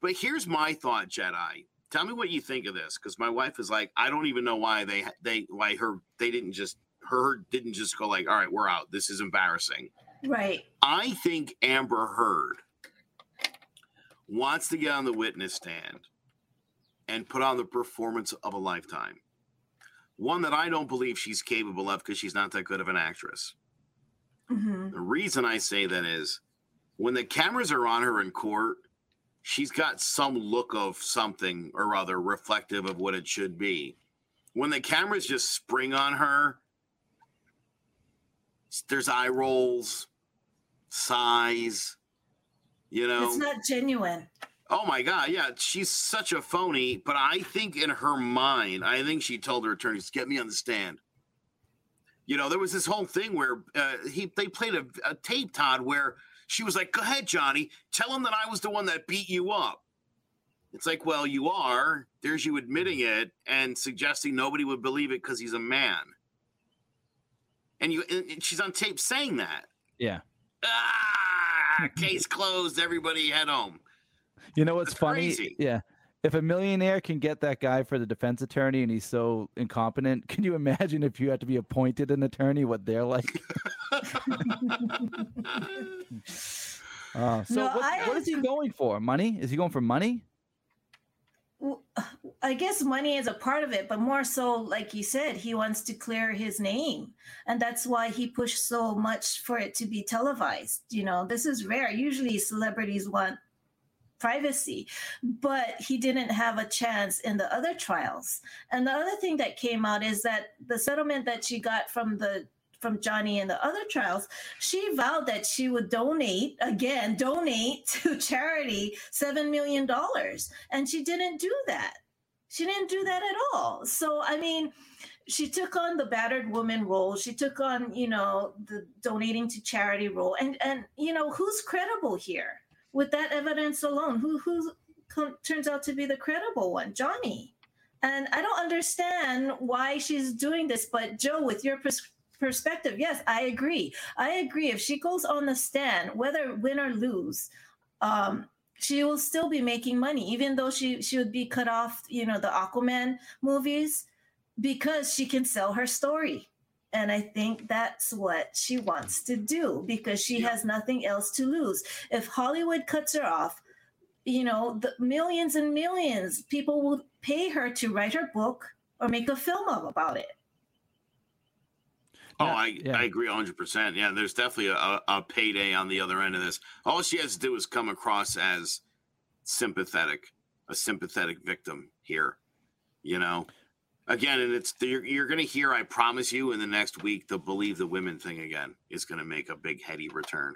Speaker 3: but here's my thought, Jetai. Tell me what you think of this, because my wife is like, I don't even know why they they why her they didn't just her didn't just go like, all right, we're out. This is embarrassing.
Speaker 2: Right.
Speaker 3: I think Amber Heard wants to get on the witness stand and put on the performance of a lifetime. One that I don't believe she's capable of because she's not that good of an actress.
Speaker 2: hmm
Speaker 3: The reason I say that is when the cameras are on her in court, she's got some look of something or other reflective of what it should be. When the cameras just spring on her, there's eye rolls, sighs, you know.
Speaker 2: It's not genuine.
Speaker 3: Oh my God, yeah, she's such a phony. But I think in her mind, I think she told her attorneys, "Get me on the stand." You know, there was this whole thing where uh, he they played a, a tape, Todd, where she was like, "Go ahead, Johnny, tell him that I was the one that beat you up." It's like, well, you are. There's you admitting it and suggesting nobody would believe it because he's a man. And you, and and she's on tape saying that.
Speaker 1: Yeah.
Speaker 3: Ah, (laughs) case closed. Everybody head home.
Speaker 1: You know what's
Speaker 3: That's
Speaker 1: funny?
Speaker 3: crazy.
Speaker 1: Yeah. If a millionaire can get that guy for the defense attorney and he's so incompetent, (laughs) can you imagine if you had to be appointed an attorney, what they're like? (laughs) Uh, so
Speaker 2: No,
Speaker 1: what,
Speaker 2: I
Speaker 1: what is he going for? Money? Is he going for money?
Speaker 2: I guess money is a part of it, but more so, like you said, he wants to clear his name. And that's why he pushed so much for it to be televised. You know, this is rare. Usually celebrities want privacy, but he didn't have a chance in the other trials. And the other thing that came out is that the settlement that she got from the from Johnny and the other trials, she vowed that she would donate again, donate (laughs) to charity seven million dollars, and she didn't do that. She didn't do that at all. So I mean, she took on the battered woman role. She took on, you know, the donating to charity role, and and you know who's credible here with that evidence alone? Who who turns out to be the credible one? Johnny. And I don't understand why she's doing this. But Joe, with your pers- perspective, yes, I agree. I agree. If she goes on the stand, whether win or lose, um, she will still be making money, even though she she would be cut off, you know, the Aquaman movies, because she can sell her story. And I think that's what she wants to do because she
Speaker 3: Yeah.
Speaker 2: has nothing else to lose. If Hollywood cuts her off, you know, the millions and millions people will pay her to write her book or make a film of about it.
Speaker 3: Oh, I,
Speaker 1: yeah.
Speaker 3: I agree 100%. Yeah, there's definitely a, a payday on the other end of this. All she has to do is come across as sympathetic, a sympathetic victim here, you know? Again, and it's you're, you're going to hear, I promise you, in the next week, the believe the women thing again is going to make a big heady return.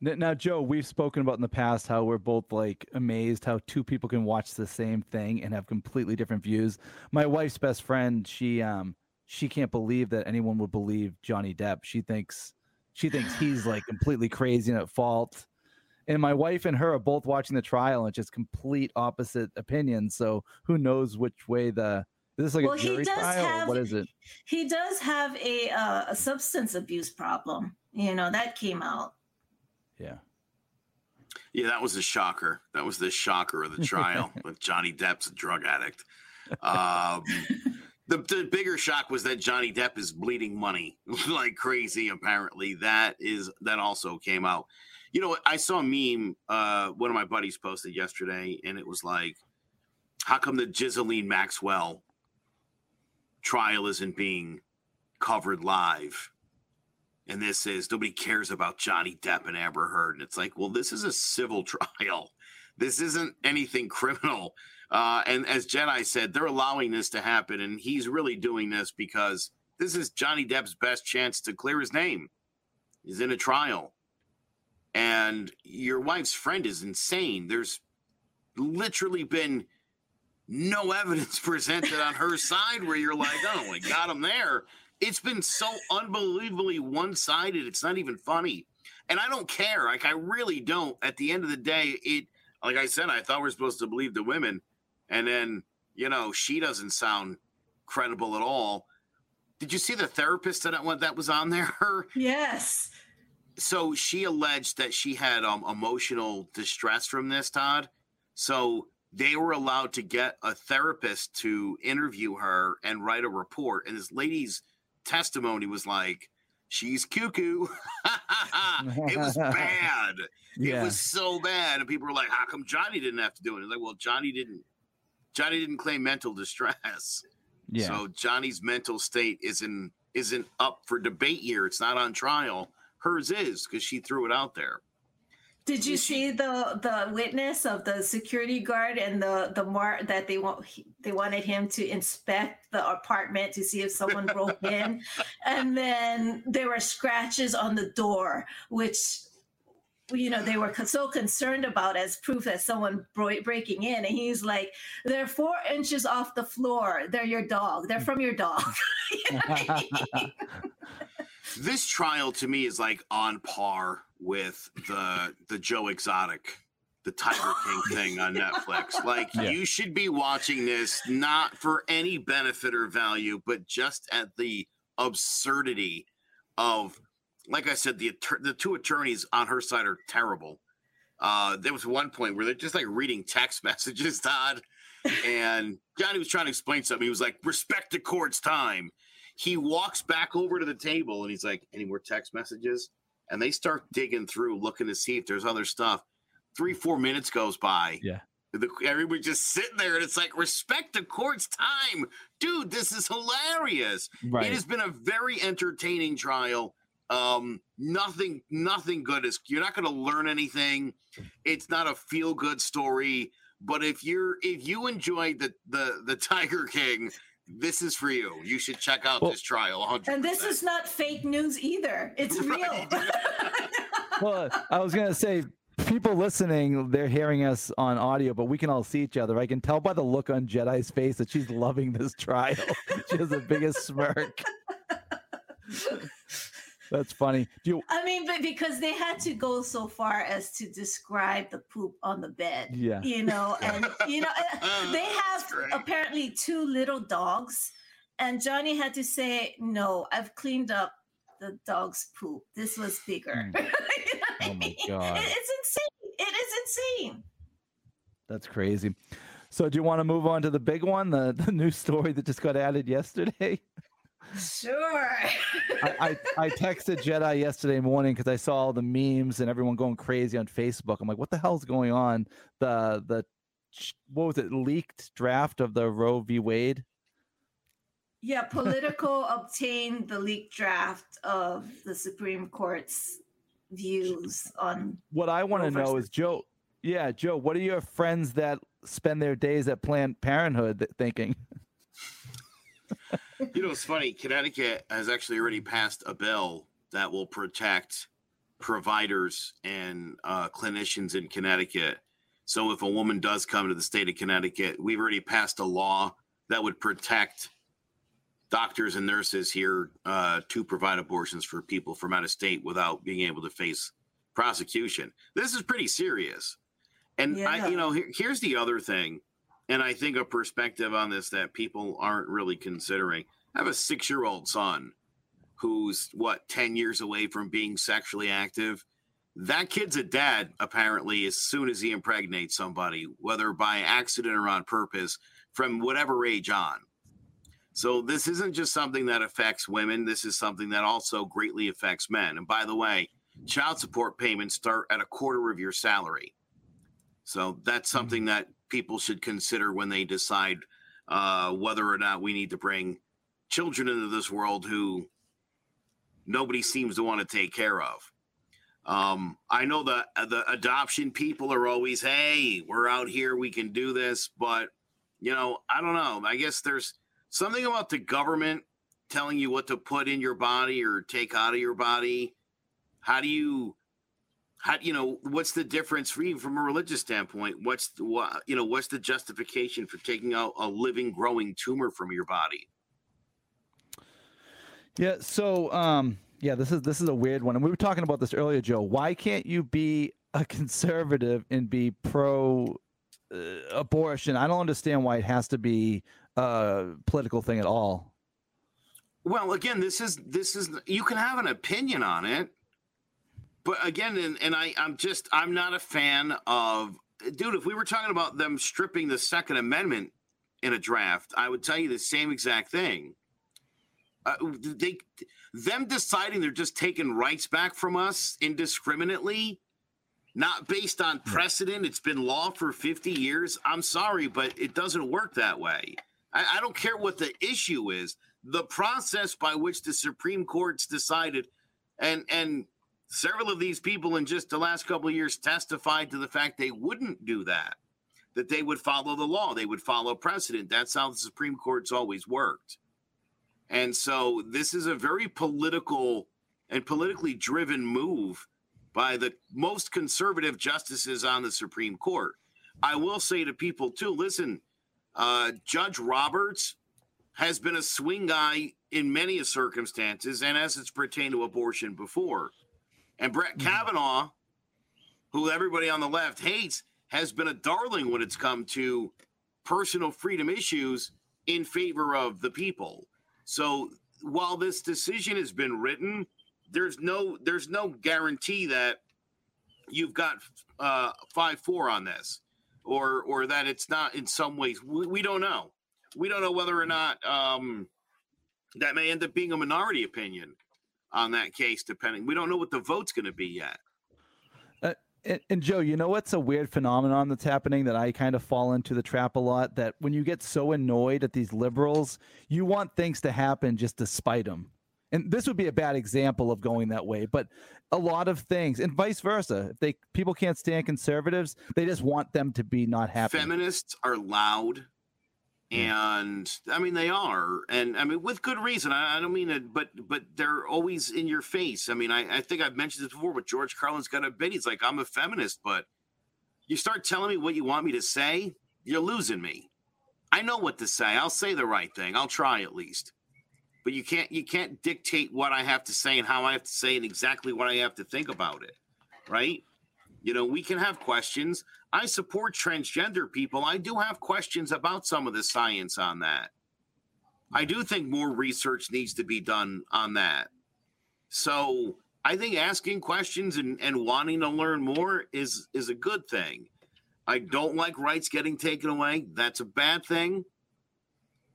Speaker 1: Now, Joe, we've spoken about in the past how we're both like amazed how two people can watch the same thing and have completely different views. My wife's best friend, she um she can't believe that anyone would believe Johnny Depp. She thinks she thinks he's like (sighs) completely crazy and at fault. And my wife and her are both watching the trial and just complete opposite opinions. So who knows which way the this is this like
Speaker 2: Well,
Speaker 1: a
Speaker 2: he
Speaker 1: jury
Speaker 2: does
Speaker 1: trial
Speaker 2: have-
Speaker 1: what is it?
Speaker 2: He does have a uh, a substance abuse problem. You know that came out.
Speaker 1: Yeah.
Speaker 3: Yeah, that was a shocker. That was the shocker of the trial (laughs) with Johnny Depp's a drug addict. Um, (laughs) the, the bigger shock was that Johnny Depp is bleeding money (laughs) like crazy. Apparently, that is that also came out. You know, I saw a meme. Uh, one of my buddies posted yesterday, and it was like, "How come the Ghislaine Maxwell trial isn't being covered live?" And this is nobody cares about Johnny Depp and Amber Heard. And it's like, well, this is a civil (laughs) trial. This isn't anything (laughs) criminal. Uh, and as Jetai said, they're allowing this to happen. And he's really doing this because this is Johnny Depp's best chance to clear his name. He's in a trial. And your wife's friend is insane. There's literally been no (laughs) evidence presented on her side where you're like, oh, we got him there. It's been so unbelievably one sided. It's not even funny. And I don't care. Like, I really don't. At the end of the day, it, like I said, I thought we are supposed to believe the women. And then, you know, she doesn't sound credible at all. did you see the therapist that that was on there? (laughs)
Speaker 2: Yes.
Speaker 3: So she alleged that she had um, emotional distress from this, Todd. So they were allowed to get a therapist to interview her and write a report. And this lady's testimony was like, she's cuckoo. (laughs) it was (laughs) bad.
Speaker 1: Yeah.
Speaker 3: It was so bad. And people were like, how come Johnny didn't have to do it? And like, well, Johnny didn't. Johnny didn't claim mental distress.
Speaker 1: yeah.
Speaker 3: So Johnny's mental state isn't isn't up for debate here. It's not on trial. Hers is because she threw it out there.
Speaker 2: Did you see the the witness of the security guard and the the mark that they want they wanted him to inspect the apartment to see if someone broke in, (laughs) and then there were scratches on the door, which you know they were so concerned about as proof that someone bro- breaking in, and he's like, "They're four inches off the floor. They're your dog. They're from your dog." (laughs) (laughs)
Speaker 3: This trial to me is like on par with the the Joe Exotic, the Tiger King (laughs) thing on Netflix. Like
Speaker 1: Yeah.
Speaker 3: you should be watching this not for any benefit or value, but just at the absurdity of, like I said, the the two attorneys on her side are terrible. Uh, there was one point where they're just like reading text (laughs) messages, Todd, and Johnny was trying to explain something. He was like, "Respect the court's time." He walks back over to the table and he's like, "Any more text messages?" And they start digging through, looking to see if there's other stuff. Three, four minutes goes by.
Speaker 1: Yeah.
Speaker 3: The, everybody just sitting there, and it's like, respect the court's time, dude. This is hilarious.
Speaker 1: right.
Speaker 3: It has been a very entertaining trial. Um, nothing, nothing good is. You're not going to learn anything. It's not a feel good story. But if you're if you enjoyed the the the Tiger King, this is for you. You should check out
Speaker 1: Well-
Speaker 3: this trial. 100
Speaker 2: and this is not fake news either. It's (laughs) real. (laughs)
Speaker 1: Well, I was gonna say, people listening, they're hearing us on audio, but we can all see each other. I can tell by the look on Jetai's face that she's loving this trial. (laughs) she has the biggest smirk. That's funny. Do you?
Speaker 2: I mean, but because they had to go so far as to describe the poop on the bed,
Speaker 1: Yeah.
Speaker 2: you know, (laughs) and you know, uh, (laughs) they have apparently two little dogs, and Johnny had to say, "No, I've cleaned up the dog's poop. This was bigger."
Speaker 1: Mm. (laughs)
Speaker 2: You know
Speaker 1: Oh my? God.
Speaker 2: It- it's insane. It is insane.
Speaker 1: That's crazy. So, do you want to move on to the big one, the the new story that just got added yesterday?
Speaker 2: Sure.
Speaker 1: I, I, I texted Jetai yesterday morning because I saw all the memes and everyone going crazy on Facebook. I'm like, what the hell's going on? The the what was it? Leaked draft of the Roe v. Wade.
Speaker 2: Yeah, Politico (laughs) obtained the leaked draft of the Supreme Court's views on.
Speaker 1: What I want to know is Joe. Yeah, Joe. What are your friends that spend their days at Planned Parenthood th- thinking? (laughs)
Speaker 3: You know, it's funny. Connecticut has actually already passed a bill that will protect providers and uh, clinicians in Connecticut. So, if a woman does come to the state of Connecticut, we've already passed a law that would protect doctors and nurses here uh, to provide abortions for people from out of state without being able to face prosecution. This is pretty serious. And I, you know, here, here's the other thing, and I think a perspective on this that people aren't really considering. I have a six-year-old son who's what 10 years away from being sexually active. That kid's a dad, apparently, as soon as he impregnates somebody, whether by accident or on purpose, from whatever age on. So this isn't just something that affects women. This is something that also greatly affects men. And by the way, child support payments start at a quarter of your salary. So that's something mm. that people should consider when they decide uh, whether or not we need to bring children into this world who nobody seems to want to take care of. Um, I know the the adoption people are always, hey, we're out here, we can do this, but you know, I don't know. I guess there's something about the government telling you what to put in your body or take out of your body. How do you how you know what's the difference for you from a religious standpoint? What's the, what you know what's the justification for taking out a living growing tumor from your body?
Speaker 1: Yeah. So, um, yeah, this is this is a weird one, and we were talking about this earlier, Joe. Why can't you be a conservative and be pro uh, abortion? I don't understand why it has to be a political thing at all.
Speaker 3: Well, again, this is this is you can have an opinion on it, but again, and, and I I'm just I'm not a fan of dude. If we were talking about them stripping the Second Amendment in a draft, I would tell you the same exact thing. Uh, they them deciding they're just taking rights back from us indiscriminately not based on precedent it's been law for 50 years i'm sorry but it doesn't work that way I, I, don't care what the issue is the process by which the supreme court's decided and and several of these people in just the last couple of years testified to the fact they wouldn't do that that they would follow the law they would follow precedent that's how the supreme court's always worked and so this is a very political and politically driven move by the most conservative justices on the Supreme Court. I will say to people too listen, uh, Judge Roberts has been a swing guy in many circumstances and as it's pertained to abortion before. And Brett mm-hmm. Kavanaugh, who everybody on the left hates, has been a darling when it's come to personal freedom issues in favor of the people. So while this decision has been written, there's no there's no guarantee that you've got uh, five four on this, or or that it's not in some ways. We, we don't know. We don't know whether or not um, that may end up being a minority opinion on that case. Depending, we don't know what the vote's going to be yet.
Speaker 1: Uh, and, and, Joe, you know what's a weird phenomenon that's happening that I kind of fall into the trap a lot? That when you get so annoyed at these liberals, you want things to happen just to spite them. And this would be a bad example of going that way, but a lot of things, and vice versa. If they people can't stand conservatives, they just want them to be not happy.
Speaker 3: Feminists are loud and I mean they are, and I mean with good reason. I, I, don't mean it, but but they're always in your face. I mean, I, I think I've mentioned this before, but George Carlin's got a bit. He's like, I'm a feminist, but you start telling me what you want me to say, you're losing me. I know what to say. I'll say the right thing. I'll try at least. But you can't you can't dictate what I have to say and how I have to say and exactly what I have to think about it, right? You know, we can have questions. I support transgender people. I do have questions about some of the science on that. I do think more research needs to be done on that. So I think asking questions and, and wanting to learn more is is a good thing. I don't like rights getting taken away. That's a bad thing.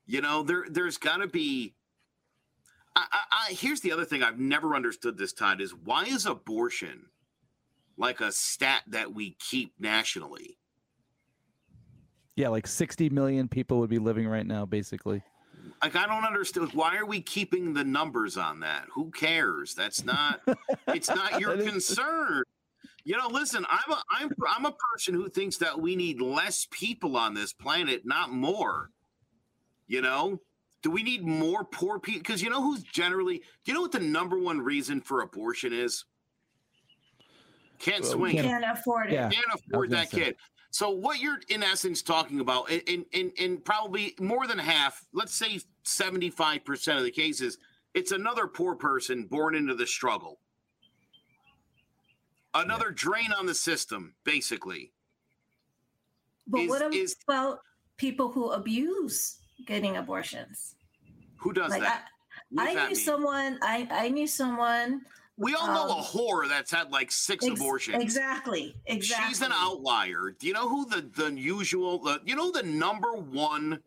Speaker 3: You know, there there's got to be. I, I, I, here's the other thing I've never understood this, Todd, is why is abortion like a stat that we keep nationally.
Speaker 1: Yeah, like 60 million people would be living right now, basically.
Speaker 3: Like I don't understand why are we keeping the numbers on that? Who cares? That's not (laughs) it's not your concern. You know, listen, I'm a I'm I'm a person who thinks that we need less people on this planet, not more. You know? Do we need more poor people? Because you know who's generally do you know what the number one reason for abortion is? Can't well, swing.
Speaker 2: Can't afford it.
Speaker 3: Yeah. Can't afford that say. kid. So what you're in essence talking about, in, in in probably more than half, let's say 75% of the cases, it's another poor person born into the struggle. Another yeah. drain on the system, basically.
Speaker 2: But is, what about is, people who abuse getting abortions?
Speaker 3: Who does like that?
Speaker 2: I, I knew mean? someone. I I knew someone
Speaker 3: we all know um, a whore that's had like six ex- abortions.
Speaker 2: Exactly. Exactly.
Speaker 3: She's an outlier. Do you know who the the usual the you know the number one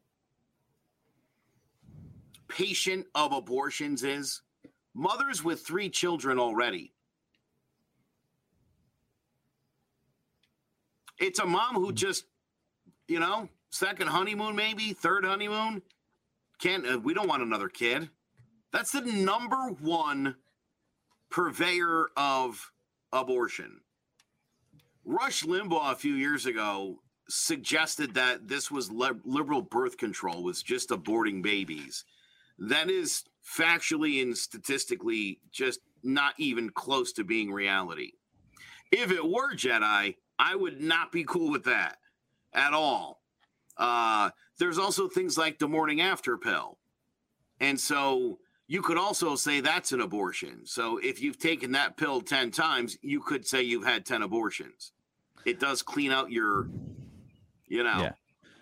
Speaker 3: patient of abortions is? Mothers with three children already. It's a mom who just, you know, second honeymoon maybe, third honeymoon. Can't uh, we don't want another kid. That's the number one purveyor of abortion. Rush Limbaugh a few years ago suggested that this was liberal birth control was just aborting babies. That is factually and statistically just not even close to being reality. If it were Jetai, I would not be cool with that at all. Uh, there's also things like the morning after pill. And so you could also say that's an abortion. So if you've taken that pill 10 times, you could say you've had 10 abortions. It does clean out your, you know.
Speaker 1: Yeah.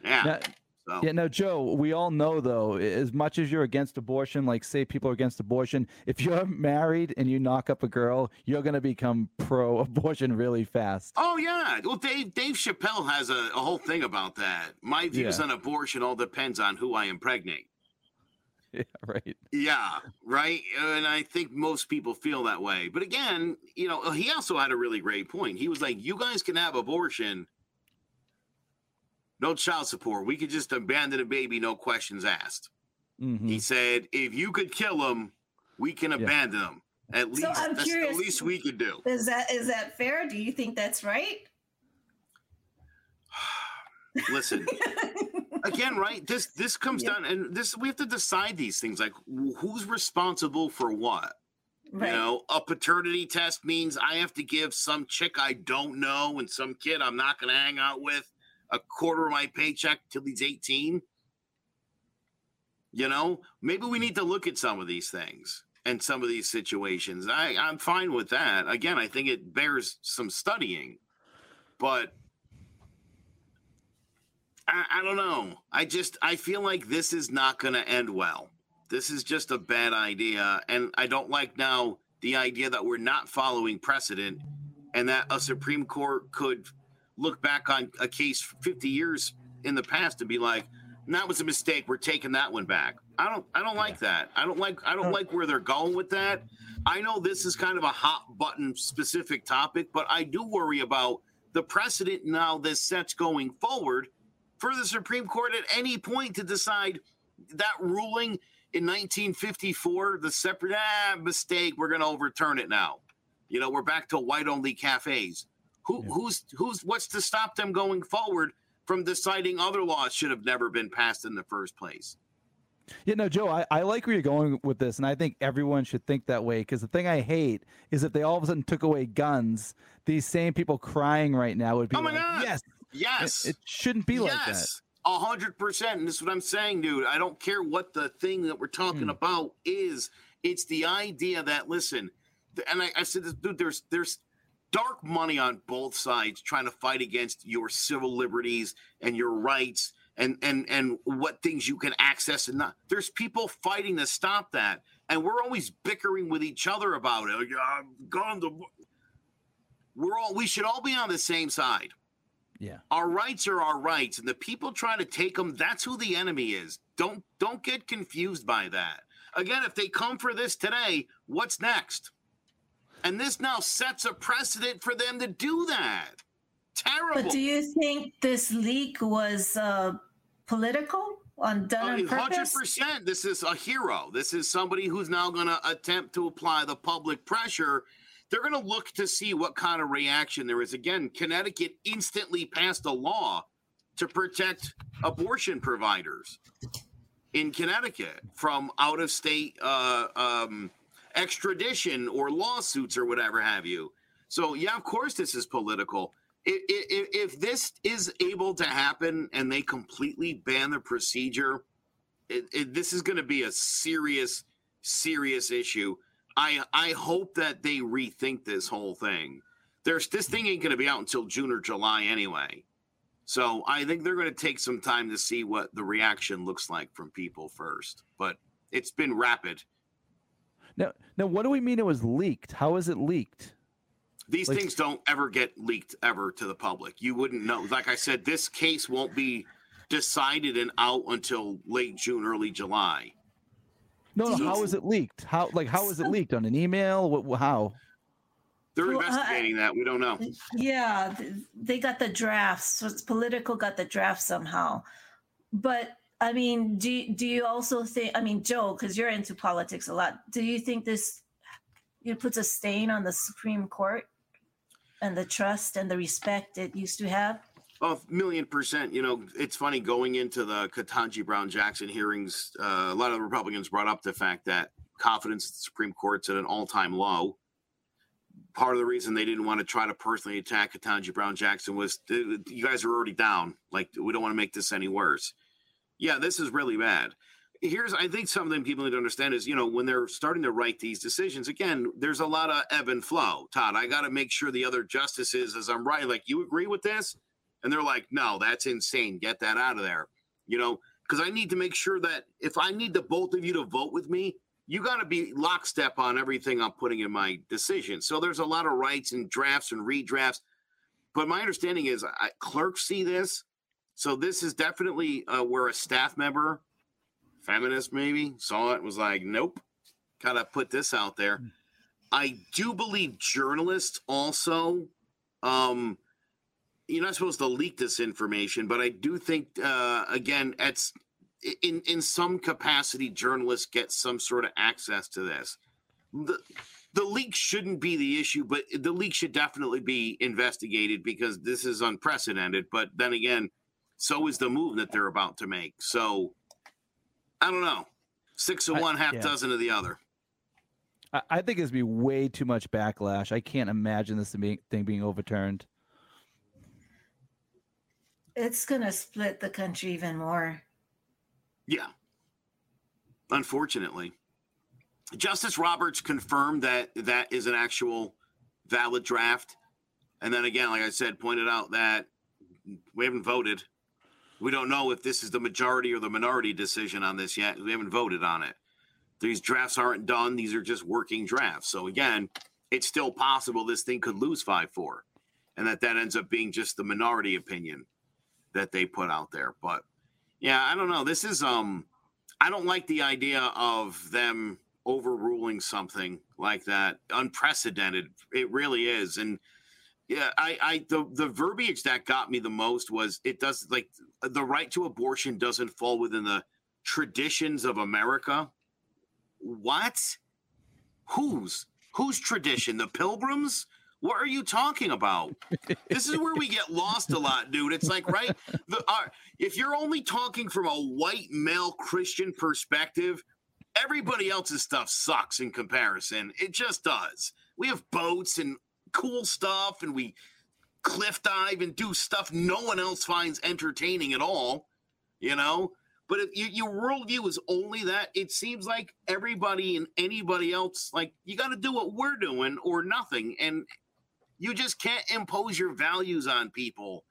Speaker 1: yeah. Now,
Speaker 3: So
Speaker 1: Yeah, no, Joe, we all know though, as much as you're against abortion, like say people are against abortion, if you're (laughs) married and you knock up a girl, you're going to become pro abortion really fast.
Speaker 3: Oh yeah. Well, Dave Dave Chappelle has a, a whole thing about that. My views
Speaker 1: Yeah.
Speaker 3: on abortion all depends on who I impregnate. (laughs)
Speaker 1: Yeah, right.
Speaker 3: Yeah, right. And I think most people feel that way. But again, you know, he also had a really great point. He was like, "You guys can have abortion, no child support. We could just abandon a baby, no questions asked."
Speaker 1: Mhm.
Speaker 3: He said, "If you could kill them, we can
Speaker 1: Yeah.
Speaker 3: abandon them. At least
Speaker 2: So I'm
Speaker 3: that's
Speaker 2: curious-
Speaker 3: the least we could do."
Speaker 2: Is that is that fair? Do you think that's right? (sighs)
Speaker 3: Listen, (laughs) again, right? This this comes
Speaker 2: Yeah.
Speaker 3: down, and this we have to decide these things. Like, who's responsible for what?
Speaker 2: right.
Speaker 3: You know, a paternity test means I have to give some chick I don't know and some kid I'm not going to hang out with a quarter of my paycheck till he's 18. You know, maybe we need to look at some of these things and some of these situations. I, I'm fine with that. Again, I think it bears some studying, but I, I don't know. I just I feel like this is not going to end well. This is just a bad idea, and I don't like now the idea that we're not following precedent, and that a Supreme Court could look back on a case 50 years in the past and be like, "That was a mistake. We're taking that one back." I don't. I don't like that. I don't like. I don't like where they're going with that. I know this is kind of a hot button specific topic, but I do worry about the precedent now this sets going forward for the Supreme Court at any point to decide that ruling in 1954, the separate ah, mistake, we're going to overturn it now. You know, we're back to white only cafes. Who,
Speaker 1: Yeah.
Speaker 3: Who's who's what's to stop them going forward from deciding other laws should have never been passed in the first place?
Speaker 1: Yeah, no, Joe, I, I like where you're going with this, and I think everyone should think that way. Because the thing I hate is if they all of a sudden took away guns, these same people crying right now would be
Speaker 3: Oh my
Speaker 1: like,
Speaker 3: God.
Speaker 1: "Yes, it- it, shouldn't be like that."
Speaker 3: yes, a hundred percent. And this is what I'm saying, dude. I don't care what the thing that we're talking
Speaker 1: Hmm.
Speaker 3: about is. It's the idea that listen, and I, I said this, dude. There's there's dark money on both sides trying to fight against your civil liberties and your rights and and and what things you can access and not. There's people fighting to stop that, and we're always bickering with each other about it. Like, I'm gone to. We're all. We should all be on the same side.
Speaker 1: Yeah.
Speaker 3: Our rights are our rights, and the people trying to take them, that's who the enemy is. Don't don't get confused by that. Again, if they come for this today, what's next? And this now sets a precedent for them to do that. Terrible.
Speaker 2: But do you think this leak was uh, political on done on
Speaker 3: Hundred percent. This is a hero. This is somebody who's now going to attempt to apply the public pressure. They're going to look to see what kind of reaction there is. Again, Connecticut instantly passed a law to protect abortion providers in Connecticut from out of state uh, um, extradition or lawsuits or whatever have you. So, yeah, of course, this is political. If, if, if this is able to happen and they completely ban the procedure, it, it, this is going to be a serious, serious issue. I I hope that they rethink this whole thing. There's this thing ain't going to be out until June or July anyway. So I think they're going to take some time to see what the reaction looks like from people first. But it's been rapid.
Speaker 1: Now, now, what do we mean it was leaked? How is it leaked?
Speaker 3: These
Speaker 1: Like-
Speaker 3: things don't ever get leaked ever to the public. You wouldn't know. Like I said, this case won't be decided and out until late June, early July.
Speaker 1: No, no.
Speaker 2: Did you-
Speaker 1: How is it leaked? How like how is it leaked on an email? What? How?
Speaker 3: They're
Speaker 2: Well, I-
Speaker 3: investigating that. We don't know.
Speaker 2: Yeah, they got the drafts. So it's Politico got the draft somehow. But I mean, do do you also think? I mean, Joe, because you're into politics a lot. Do you think this it puts a stain on the Supreme Court and the trust and the respect it used to have?
Speaker 3: A million percent. You know, it's funny going into the Ketanji Brown Jackson hearings. Uh, a lot of the Republicans brought up the fact that confidence in the Supreme Court's at an all time low. Part of the reason they didn't want to try to personally attack Ketanji Brown Jackson was "Uh, you guys are already down. Like, we don't want to make this any worse. Yeah, this is really bad. Here's, I think, something people need to understand is, you know, when they're starting to write these decisions, again, there's a lot of ebb and flow. Todd, I got to make sure the other justices, as I'm writing, like, you agree with this? And they're like, no, that's insane. Get that out of there. you know, because I need to make sure that if I need the both of you to vote with me, you got to be lockstep on everything I'm putting in my decision. So there's a lot of rights and drafts and redrafts. But my understanding is I, clerks see this. So this is definitely uh, where a staff member, feminist maybe, saw it was like, nope, gotta put this out there. Mm. I do believe journalists also, um, you're not supposed to leak this information, but I do think, uh, again, it's in in some capacity, journalists get some sort of access to this. The, the leak shouldn't be the issue, but the leak should definitely be investigated because this is unprecedented. But then again, so is the move that they're about to make. So I don't know. Six of one, half yeah. dozen of the other.
Speaker 1: I, I think it's be way too much backlash. I can't imagine this thing being overturned.
Speaker 2: It's gonna split the country even more.
Speaker 3: Yeah. Unfortunately. Justice Roberts confirmed that that is an actual valid draft. And then again, like I said, pointed out that we haven't voted. We don't know if this is the majority or the minority decision on this yet. We haven't voted on it. These drafts aren't done. These are just working drafts. So again, it's still possible this thing could lose 5 4 and that that ends up being just the minority opinion that they put out there. But yeah, I don't know. This is um I don't like the idea of them overruling something like that. Unprecedented. It really is. And yeah, I, I the the verbiage that got me the most was it does like the right to abortion doesn't fall within the traditions of America. What? Whose? Whose tradition? The pilgrims? What are you talking about? this is where we get lost a lot, dude. It's like, right? The, if you're only talking from a white male Christian perspective, everybody else's stuff sucks in comparison. It just does. We have boats and cool stuff, and we cliff dive and do stuff no one else finds entertaining at all, you know? But if you, your worldview is only that, it seems like everybody and anybody else, like, you got to do what we're doing or nothing. And you just can't impose your values on people.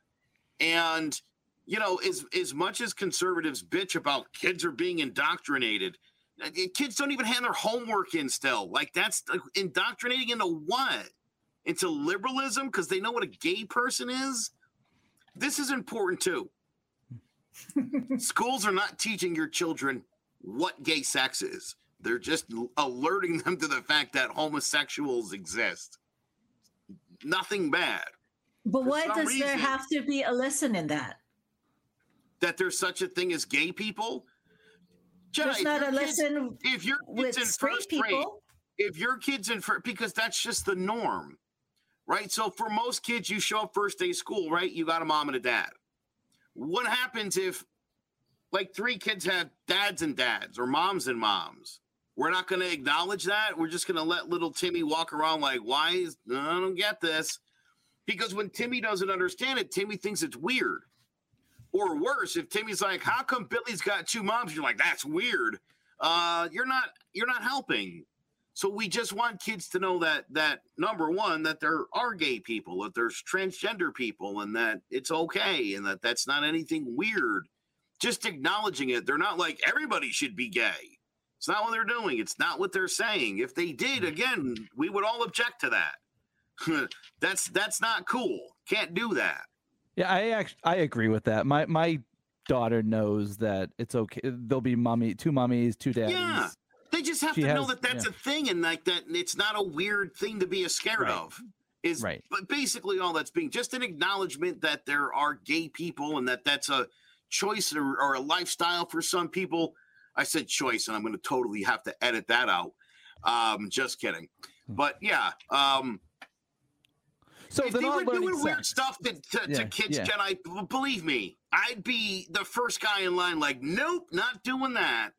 Speaker 3: And you know, as as much as conservatives bitch about kids are being indoctrinated, uh, kids don't even hand their homework in still. Like that's indoctrinating into what? Into liberalism because they know what a gay person is. This is important too. (laughs) Schools are not teaching your children what gay sex is. They're just alerting them to the fact that homosexuals exist nothing bad.
Speaker 2: But why does reason, there have to be a lesson in that?
Speaker 3: That there's such a thing as gay people?
Speaker 2: Jenna, there's not a lesson
Speaker 3: if your kids in first people. grade, if your kids in first, because that's just the norm, right? So for most kids, you show up first day school, right? You got a mom and a dad. What happens if like three kids have dads and dads or moms and moms? We're not going to acknowledge that. We're just going to let little Timmy walk around like, why is, I don't get this. Because when Timmy doesn't understand it, Timmy thinks it's weird. Or worse, if Timmy's like, how come Billy's got two moms? You're like, that's weird. Uh, you're not, you're not helping. So we just want kids to know that that number one that there are gay people, that there's transgender people, and that it's okay, and that that's not anything weird. Just acknowledging it. They're not like everybody should be gay. It's not what they're doing. It's not what they're saying. If they did, mm. again, we would all object to that. (laughs) that's that's not cool. Can't do that.
Speaker 1: Yeah, I actually I agree with that. My my daughter knows that it's okay. There'll be mommy, two mummies, two daddies. Yeah,
Speaker 3: they just have she to has, know that that's yeah. a thing and like that it's not a weird thing to be scared right. of. Is right. But basically all that's being just an acknowledgement that there are gay people and that that's a choice or, or a lifestyle for some people I said choice, and I'm going to totally have to edit that out. Um, just kidding. Hmm. But yeah. Um, so if they were doing sex. weird stuff to, to, yeah, to kids, yeah. Jetai, believe me, I'd be the first guy in line. Like, nope, not doing that.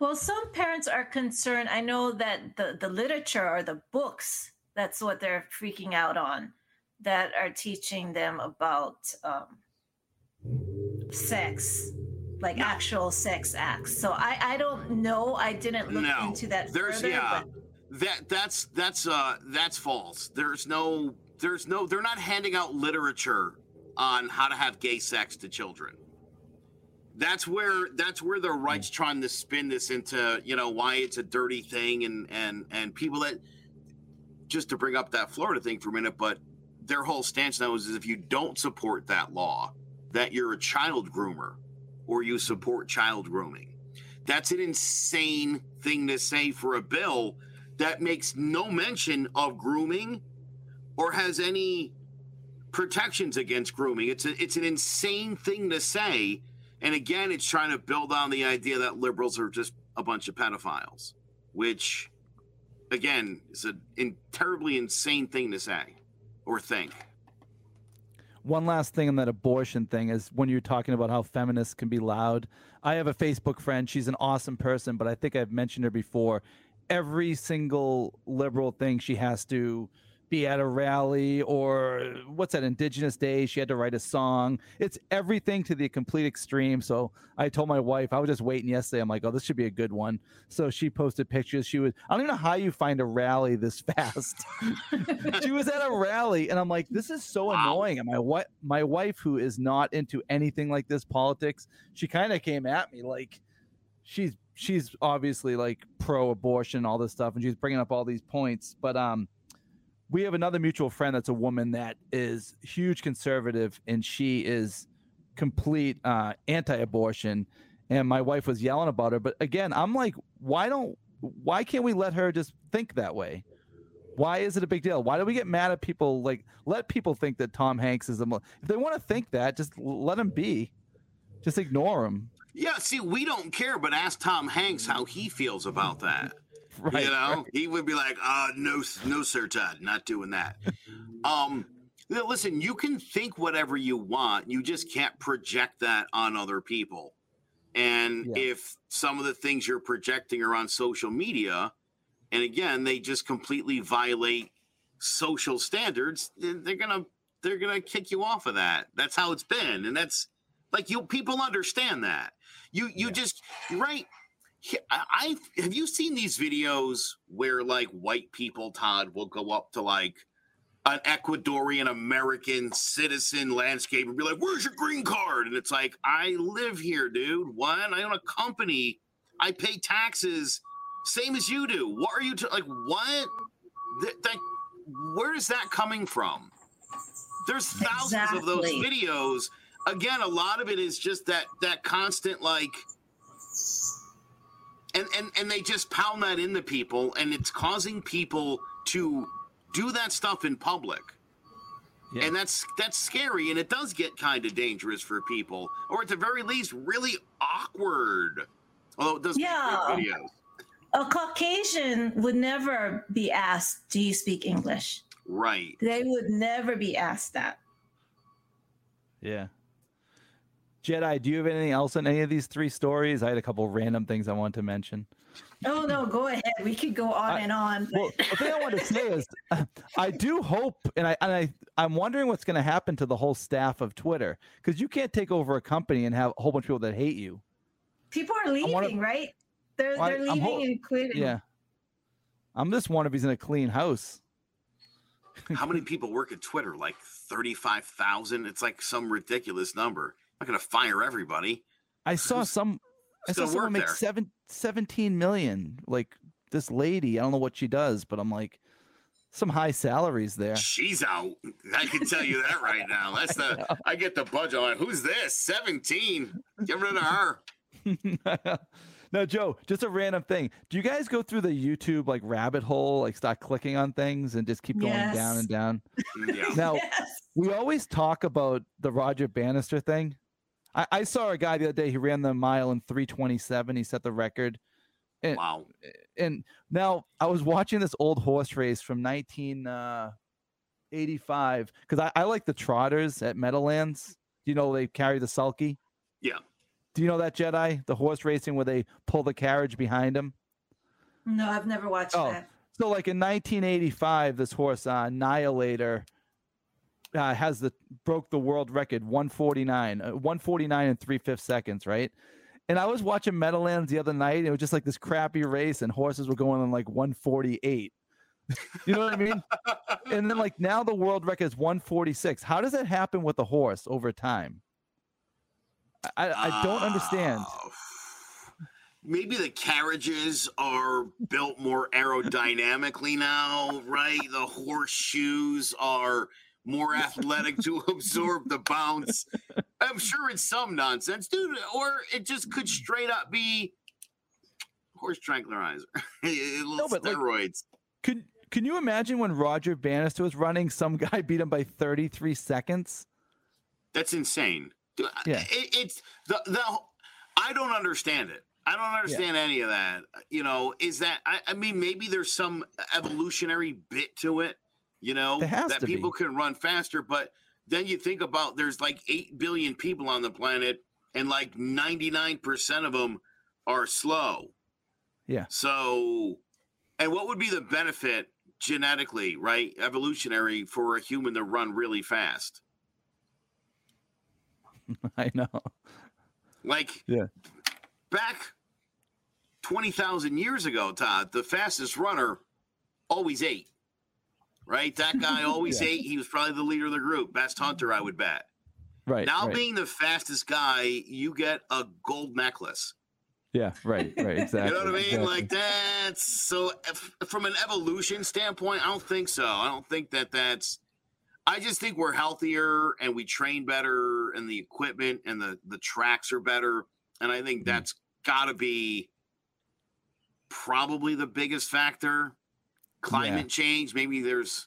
Speaker 2: Well, some parents are concerned. I know that the the literature or the books that's what they're freaking out on that are teaching them about um, sex like no. actual sex acts. So I I don't know. I didn't look no. into that. There's further, yeah.
Speaker 3: But... That that's that's uh that's false. There's no there's no they're not handing out literature on how to have gay sex to children. that's where that's where the right's trying to spin this into you know why it's a dirty thing and and and people that just to bring up that Florida thing for a minute, but their whole stance now is, is if you don't support that law, that you're a child groomer or you support child grooming. That's an insane thing to say for a bill that makes no mention of grooming or has any protections against grooming. It's a, it's an insane thing to say. And again, it's trying to build on the idea that liberals are just a bunch of pedophiles, which again is a in, terribly insane thing to say or think.
Speaker 1: One last thing on that abortion thing is when you're talking about how feminists can be loud. I have a Facebook friend. She's an awesome person, but I think I've mentioned her before. Every single liberal thing she has to be at a rally or what's that indigenous day she had to write a song. It's everything to the complete extreme. So i told my wife i was just waiting yesterday. I'm like oh this should be a good one. So she posted pictures. She was i don't even know how you find a rally this (laughs) fast. She was at a rally and i'm like this is so wow. annoying. And my what my wife who is not into anything like this politics she kind of came at me like she's she's obviously like pro abortion all this stuff and she's bringing up all these points. But um we have another mutual friend that's a woman that is huge conservative and she is complete uh, anti-abortion. And my wife was yelling about her but again i'm like why don't why can't we let her just think that way? Why is it a big deal? Why do we get mad at people? Like let people think that tom hanks is mo- if they want to think that just let him be. Just ignore him
Speaker 3: yeah see we don't care but ask tom hanks how he feels about that (laughs) Right, you know, right. he would be like, uh, no, no, sir, Todd, not doing that. (laughs) um, listen, you can think whatever you want, you just can't project that on other people. And yeah. if some of the things you're projecting are on social media, and again, they just completely violate social standards, they're gonna they're gonna kick you off of that. That's how it's been, and that's like you people understand that. You you yeah. just right I have you seen these videos where like white people, Todd, will go up to like an Ecuadorian American citizen landscape and be like, "Where's your green card?" And it's like, "I live here, dude. What? I own a company. I pay taxes, same as you do. What are you t- like? What? That, that where is that coming from? There's thousands exactly. of those videos. Again, a lot of it is just that that constant like and and and they just pound that into people and it's causing people to do that stuff in public. Yeah. and that's that's scary and it does get kind of dangerous for people or at the very least really awkward. Although it does yeah. videos.
Speaker 2: A caucasian would never be asked do you speak english?
Speaker 3: Right.
Speaker 2: They would never be asked that.
Speaker 1: Yeah Jetai, do you have anything else on any of these three stories? I had a couple random things I wanted to mention.
Speaker 2: Oh no, go ahead. We could go on I, and on.
Speaker 1: Well, the thing I want to say is, (laughs) I do hope, and I and I I'm wondering what's going to happen to the whole staff of Twitter because you can't take over a company and have a whole bunch of people that hate you.
Speaker 2: People are leaving, wanna, right? They're they're leaving ho- and quitting.
Speaker 1: Yeah, I'm just wondering if he's in a clean house.
Speaker 3: How many people work at Twitter? Like thirty-five thousand. It's like some ridiculous number not going to fire everybody.
Speaker 1: I saw some. I saw someone make seven, 17 million. Like this lady, I don't know what she does, but I'm like, some high salaries there.
Speaker 3: She's out. I can tell you that right now. (laughs) That's the. I, I get the budget. Like, Who's this? 17. Give it to her. (laughs)
Speaker 1: now, Joe. Just a random thing. Do you guys go through the YouTube like rabbit hole, like start clicking on things and just keep going yes. down and down? Yeah. Now (laughs) yes. we always talk about the Roger Bannister thing. I, I, saw a guy the other day. He ran the mile in 327. He set the record. And,
Speaker 3: wow.
Speaker 1: And now I was watching this old horse race from 1985 because uh, I, I like the trotters at Meadowlands. Do you know they carry the sulky?
Speaker 3: Yeah.
Speaker 1: Do you know that Jetai? The horse racing where they pull the carriage behind them?
Speaker 2: No, I've never watched oh. that.
Speaker 1: So, like in 1985, this horse, uh, Annihilator, uh, has the broke the world record 149 uh, 149 and three fifths seconds right? And i was watching meadowlands the other night and it was just like this crappy race and horses were going on like 148 you know what i mean? (laughs) And then like now the world record is 146 how does that happen with a horse over time? I, I don't understand.
Speaker 3: Uh, maybe the carriages are built more aerodynamically now, right? The horseshoes are more athletic to (laughs) absorb the bounce. I'm sure it's some nonsense, dude, or it just could straight up be horse tranquilizer, (laughs) little
Speaker 1: No, but, like,
Speaker 3: steroids.
Speaker 1: Can Can you imagine when Roger Bannister was running, some guy (laughs) beat him by 33 seconds?
Speaker 3: That's insane. Dude, I-
Speaker 1: Yeah.
Speaker 3: it, it's the the. I don't understand it. I don't understand any of that. You know, is that I, I mean maybe there's some evolutionary bit to it. You know that
Speaker 1: to be.
Speaker 3: people can run faster, but then you think about there's like eight billion people on the planet, and like 99 percent of them are slow.
Speaker 1: Yeah.
Speaker 3: So, and what would be the benefit genetically, right, evolutionary, for a human to run really fast? (laughs)
Speaker 1: I know.
Speaker 3: Like,
Speaker 1: Yeah.
Speaker 3: back 20,000 years ago, Todd, the fastest runner always ate, right? That (laughs) guy always
Speaker 1: Yeah.
Speaker 3: ate. He was probably the leader of the group, best hunter, I would bet.
Speaker 1: Right.
Speaker 3: now,
Speaker 1: right.
Speaker 3: being the fastest guy, you get a gold necklace.
Speaker 1: yeah. Right. Right. Exactly. (laughs)
Speaker 3: You know what I mean?
Speaker 1: exactly.
Speaker 3: Like that's so. If, from an evolution standpoint, I don't think so. I don't think that that's. I just think we're healthier and we train better, and the equipment and the the tracks are better, and I think
Speaker 1: Mhm.
Speaker 3: that's got to be probably the biggest factor. Climate change, maybe there's,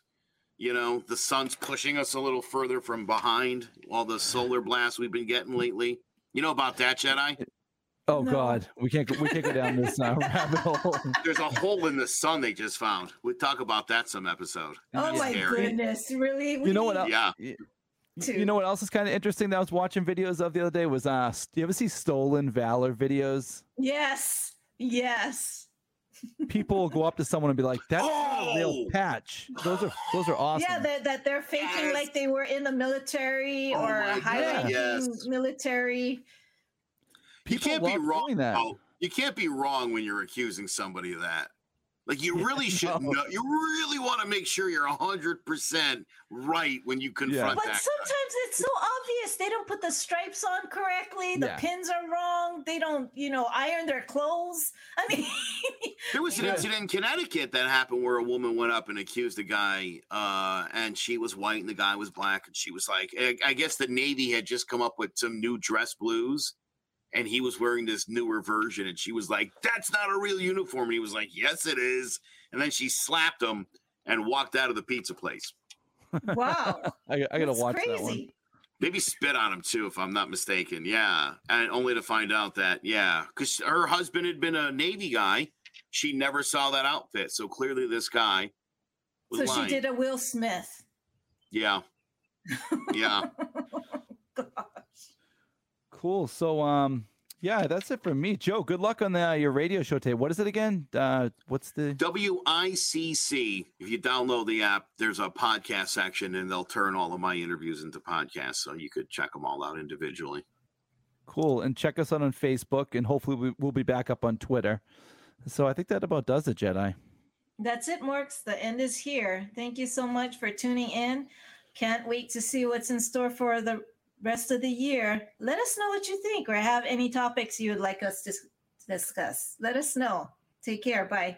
Speaker 3: you know, the sun's pushing us a little further from behind all the solar blasts we've been getting lately. You know about that, Jetai?
Speaker 1: Oh
Speaker 2: No.
Speaker 1: God, we can't go, we can't go down this uh, (laughs) rabbit hole.
Speaker 3: There's a hole in the sun they just found. We'll talk about that some episode.
Speaker 2: Oh my
Speaker 3: Scary.
Speaker 2: goodness, really?
Speaker 1: You know what else-
Speaker 3: Yeah.
Speaker 2: Two.
Speaker 1: You know what else is kind of interesting that I was watching videos of the other day was uh, do you ever see stolen valor videos?
Speaker 2: Yes, yes.
Speaker 1: People will go up to someone and be like, "That's not a real
Speaker 3: Oh!
Speaker 1: patch." Those are those are awesome.
Speaker 2: Yeah, that, that they're faking
Speaker 3: Yes.
Speaker 2: like they were in the military
Speaker 3: Oh
Speaker 2: or
Speaker 3: my
Speaker 2: high ranking
Speaker 3: yes.
Speaker 2: military.
Speaker 3: You
Speaker 1: People
Speaker 3: can't be wrong.
Speaker 1: doing that.
Speaker 3: though. You can't be wrong when you're accusing somebody of that. Like you (laughs) really should
Speaker 1: no.
Speaker 3: know. You really want to make sure you're hundred percent right when you confront
Speaker 2: But
Speaker 3: that.
Speaker 2: sometimes it's so obvious. They don't put the stripes on correctly. The
Speaker 1: Yeah.
Speaker 2: pins are wrong. They don't, you know, iron their clothes. (laughs) I mean,
Speaker 3: There was an
Speaker 1: Yeah.
Speaker 3: incident in Connecticut that happened where a woman went up and accused a guy, uh, and she was white and the guy was black, and she was like, I, I guess the Navy had just come up with some new dress blues, and he was wearing this newer version, and she was like, "That's not a real uniform," and he was like, "Yes, it is," and then she slapped him and walked out of the pizza place.
Speaker 2: wow. (laughs)
Speaker 1: I, I gotta
Speaker 2: That's
Speaker 1: watch
Speaker 2: crazy.
Speaker 1: that one.
Speaker 3: Maybe spit on him too, if I'm not mistaken. Yeah, and only to find out that yeah, because her husband had been a Navy guy, she never saw that outfit. So clearly, this guy was
Speaker 2: So
Speaker 3: lying.
Speaker 2: she did a Will Smith.
Speaker 3: Yeah, yeah. (laughs)
Speaker 1: Cool. So um, yeah, that's it for me. Joe, good luck on the, uh, your radio show today. What is it again? Uh, what's the?
Speaker 3: WICC. If you download the app, there's a podcast section, and they'll turn all of my interviews into podcasts, so you could check them all out individually.
Speaker 1: Cool. And check us out on Facebook, and hopefully we, we'll be back up on Twitter. So I think that about does it, Jetai.
Speaker 2: That's it, Morks. The end is here. Thank you so much for tuning in. Can't wait to see what's in store for the rest of the year. Let us know what you think or have any topics you would like us to discuss. Let us know. Take care. Bye.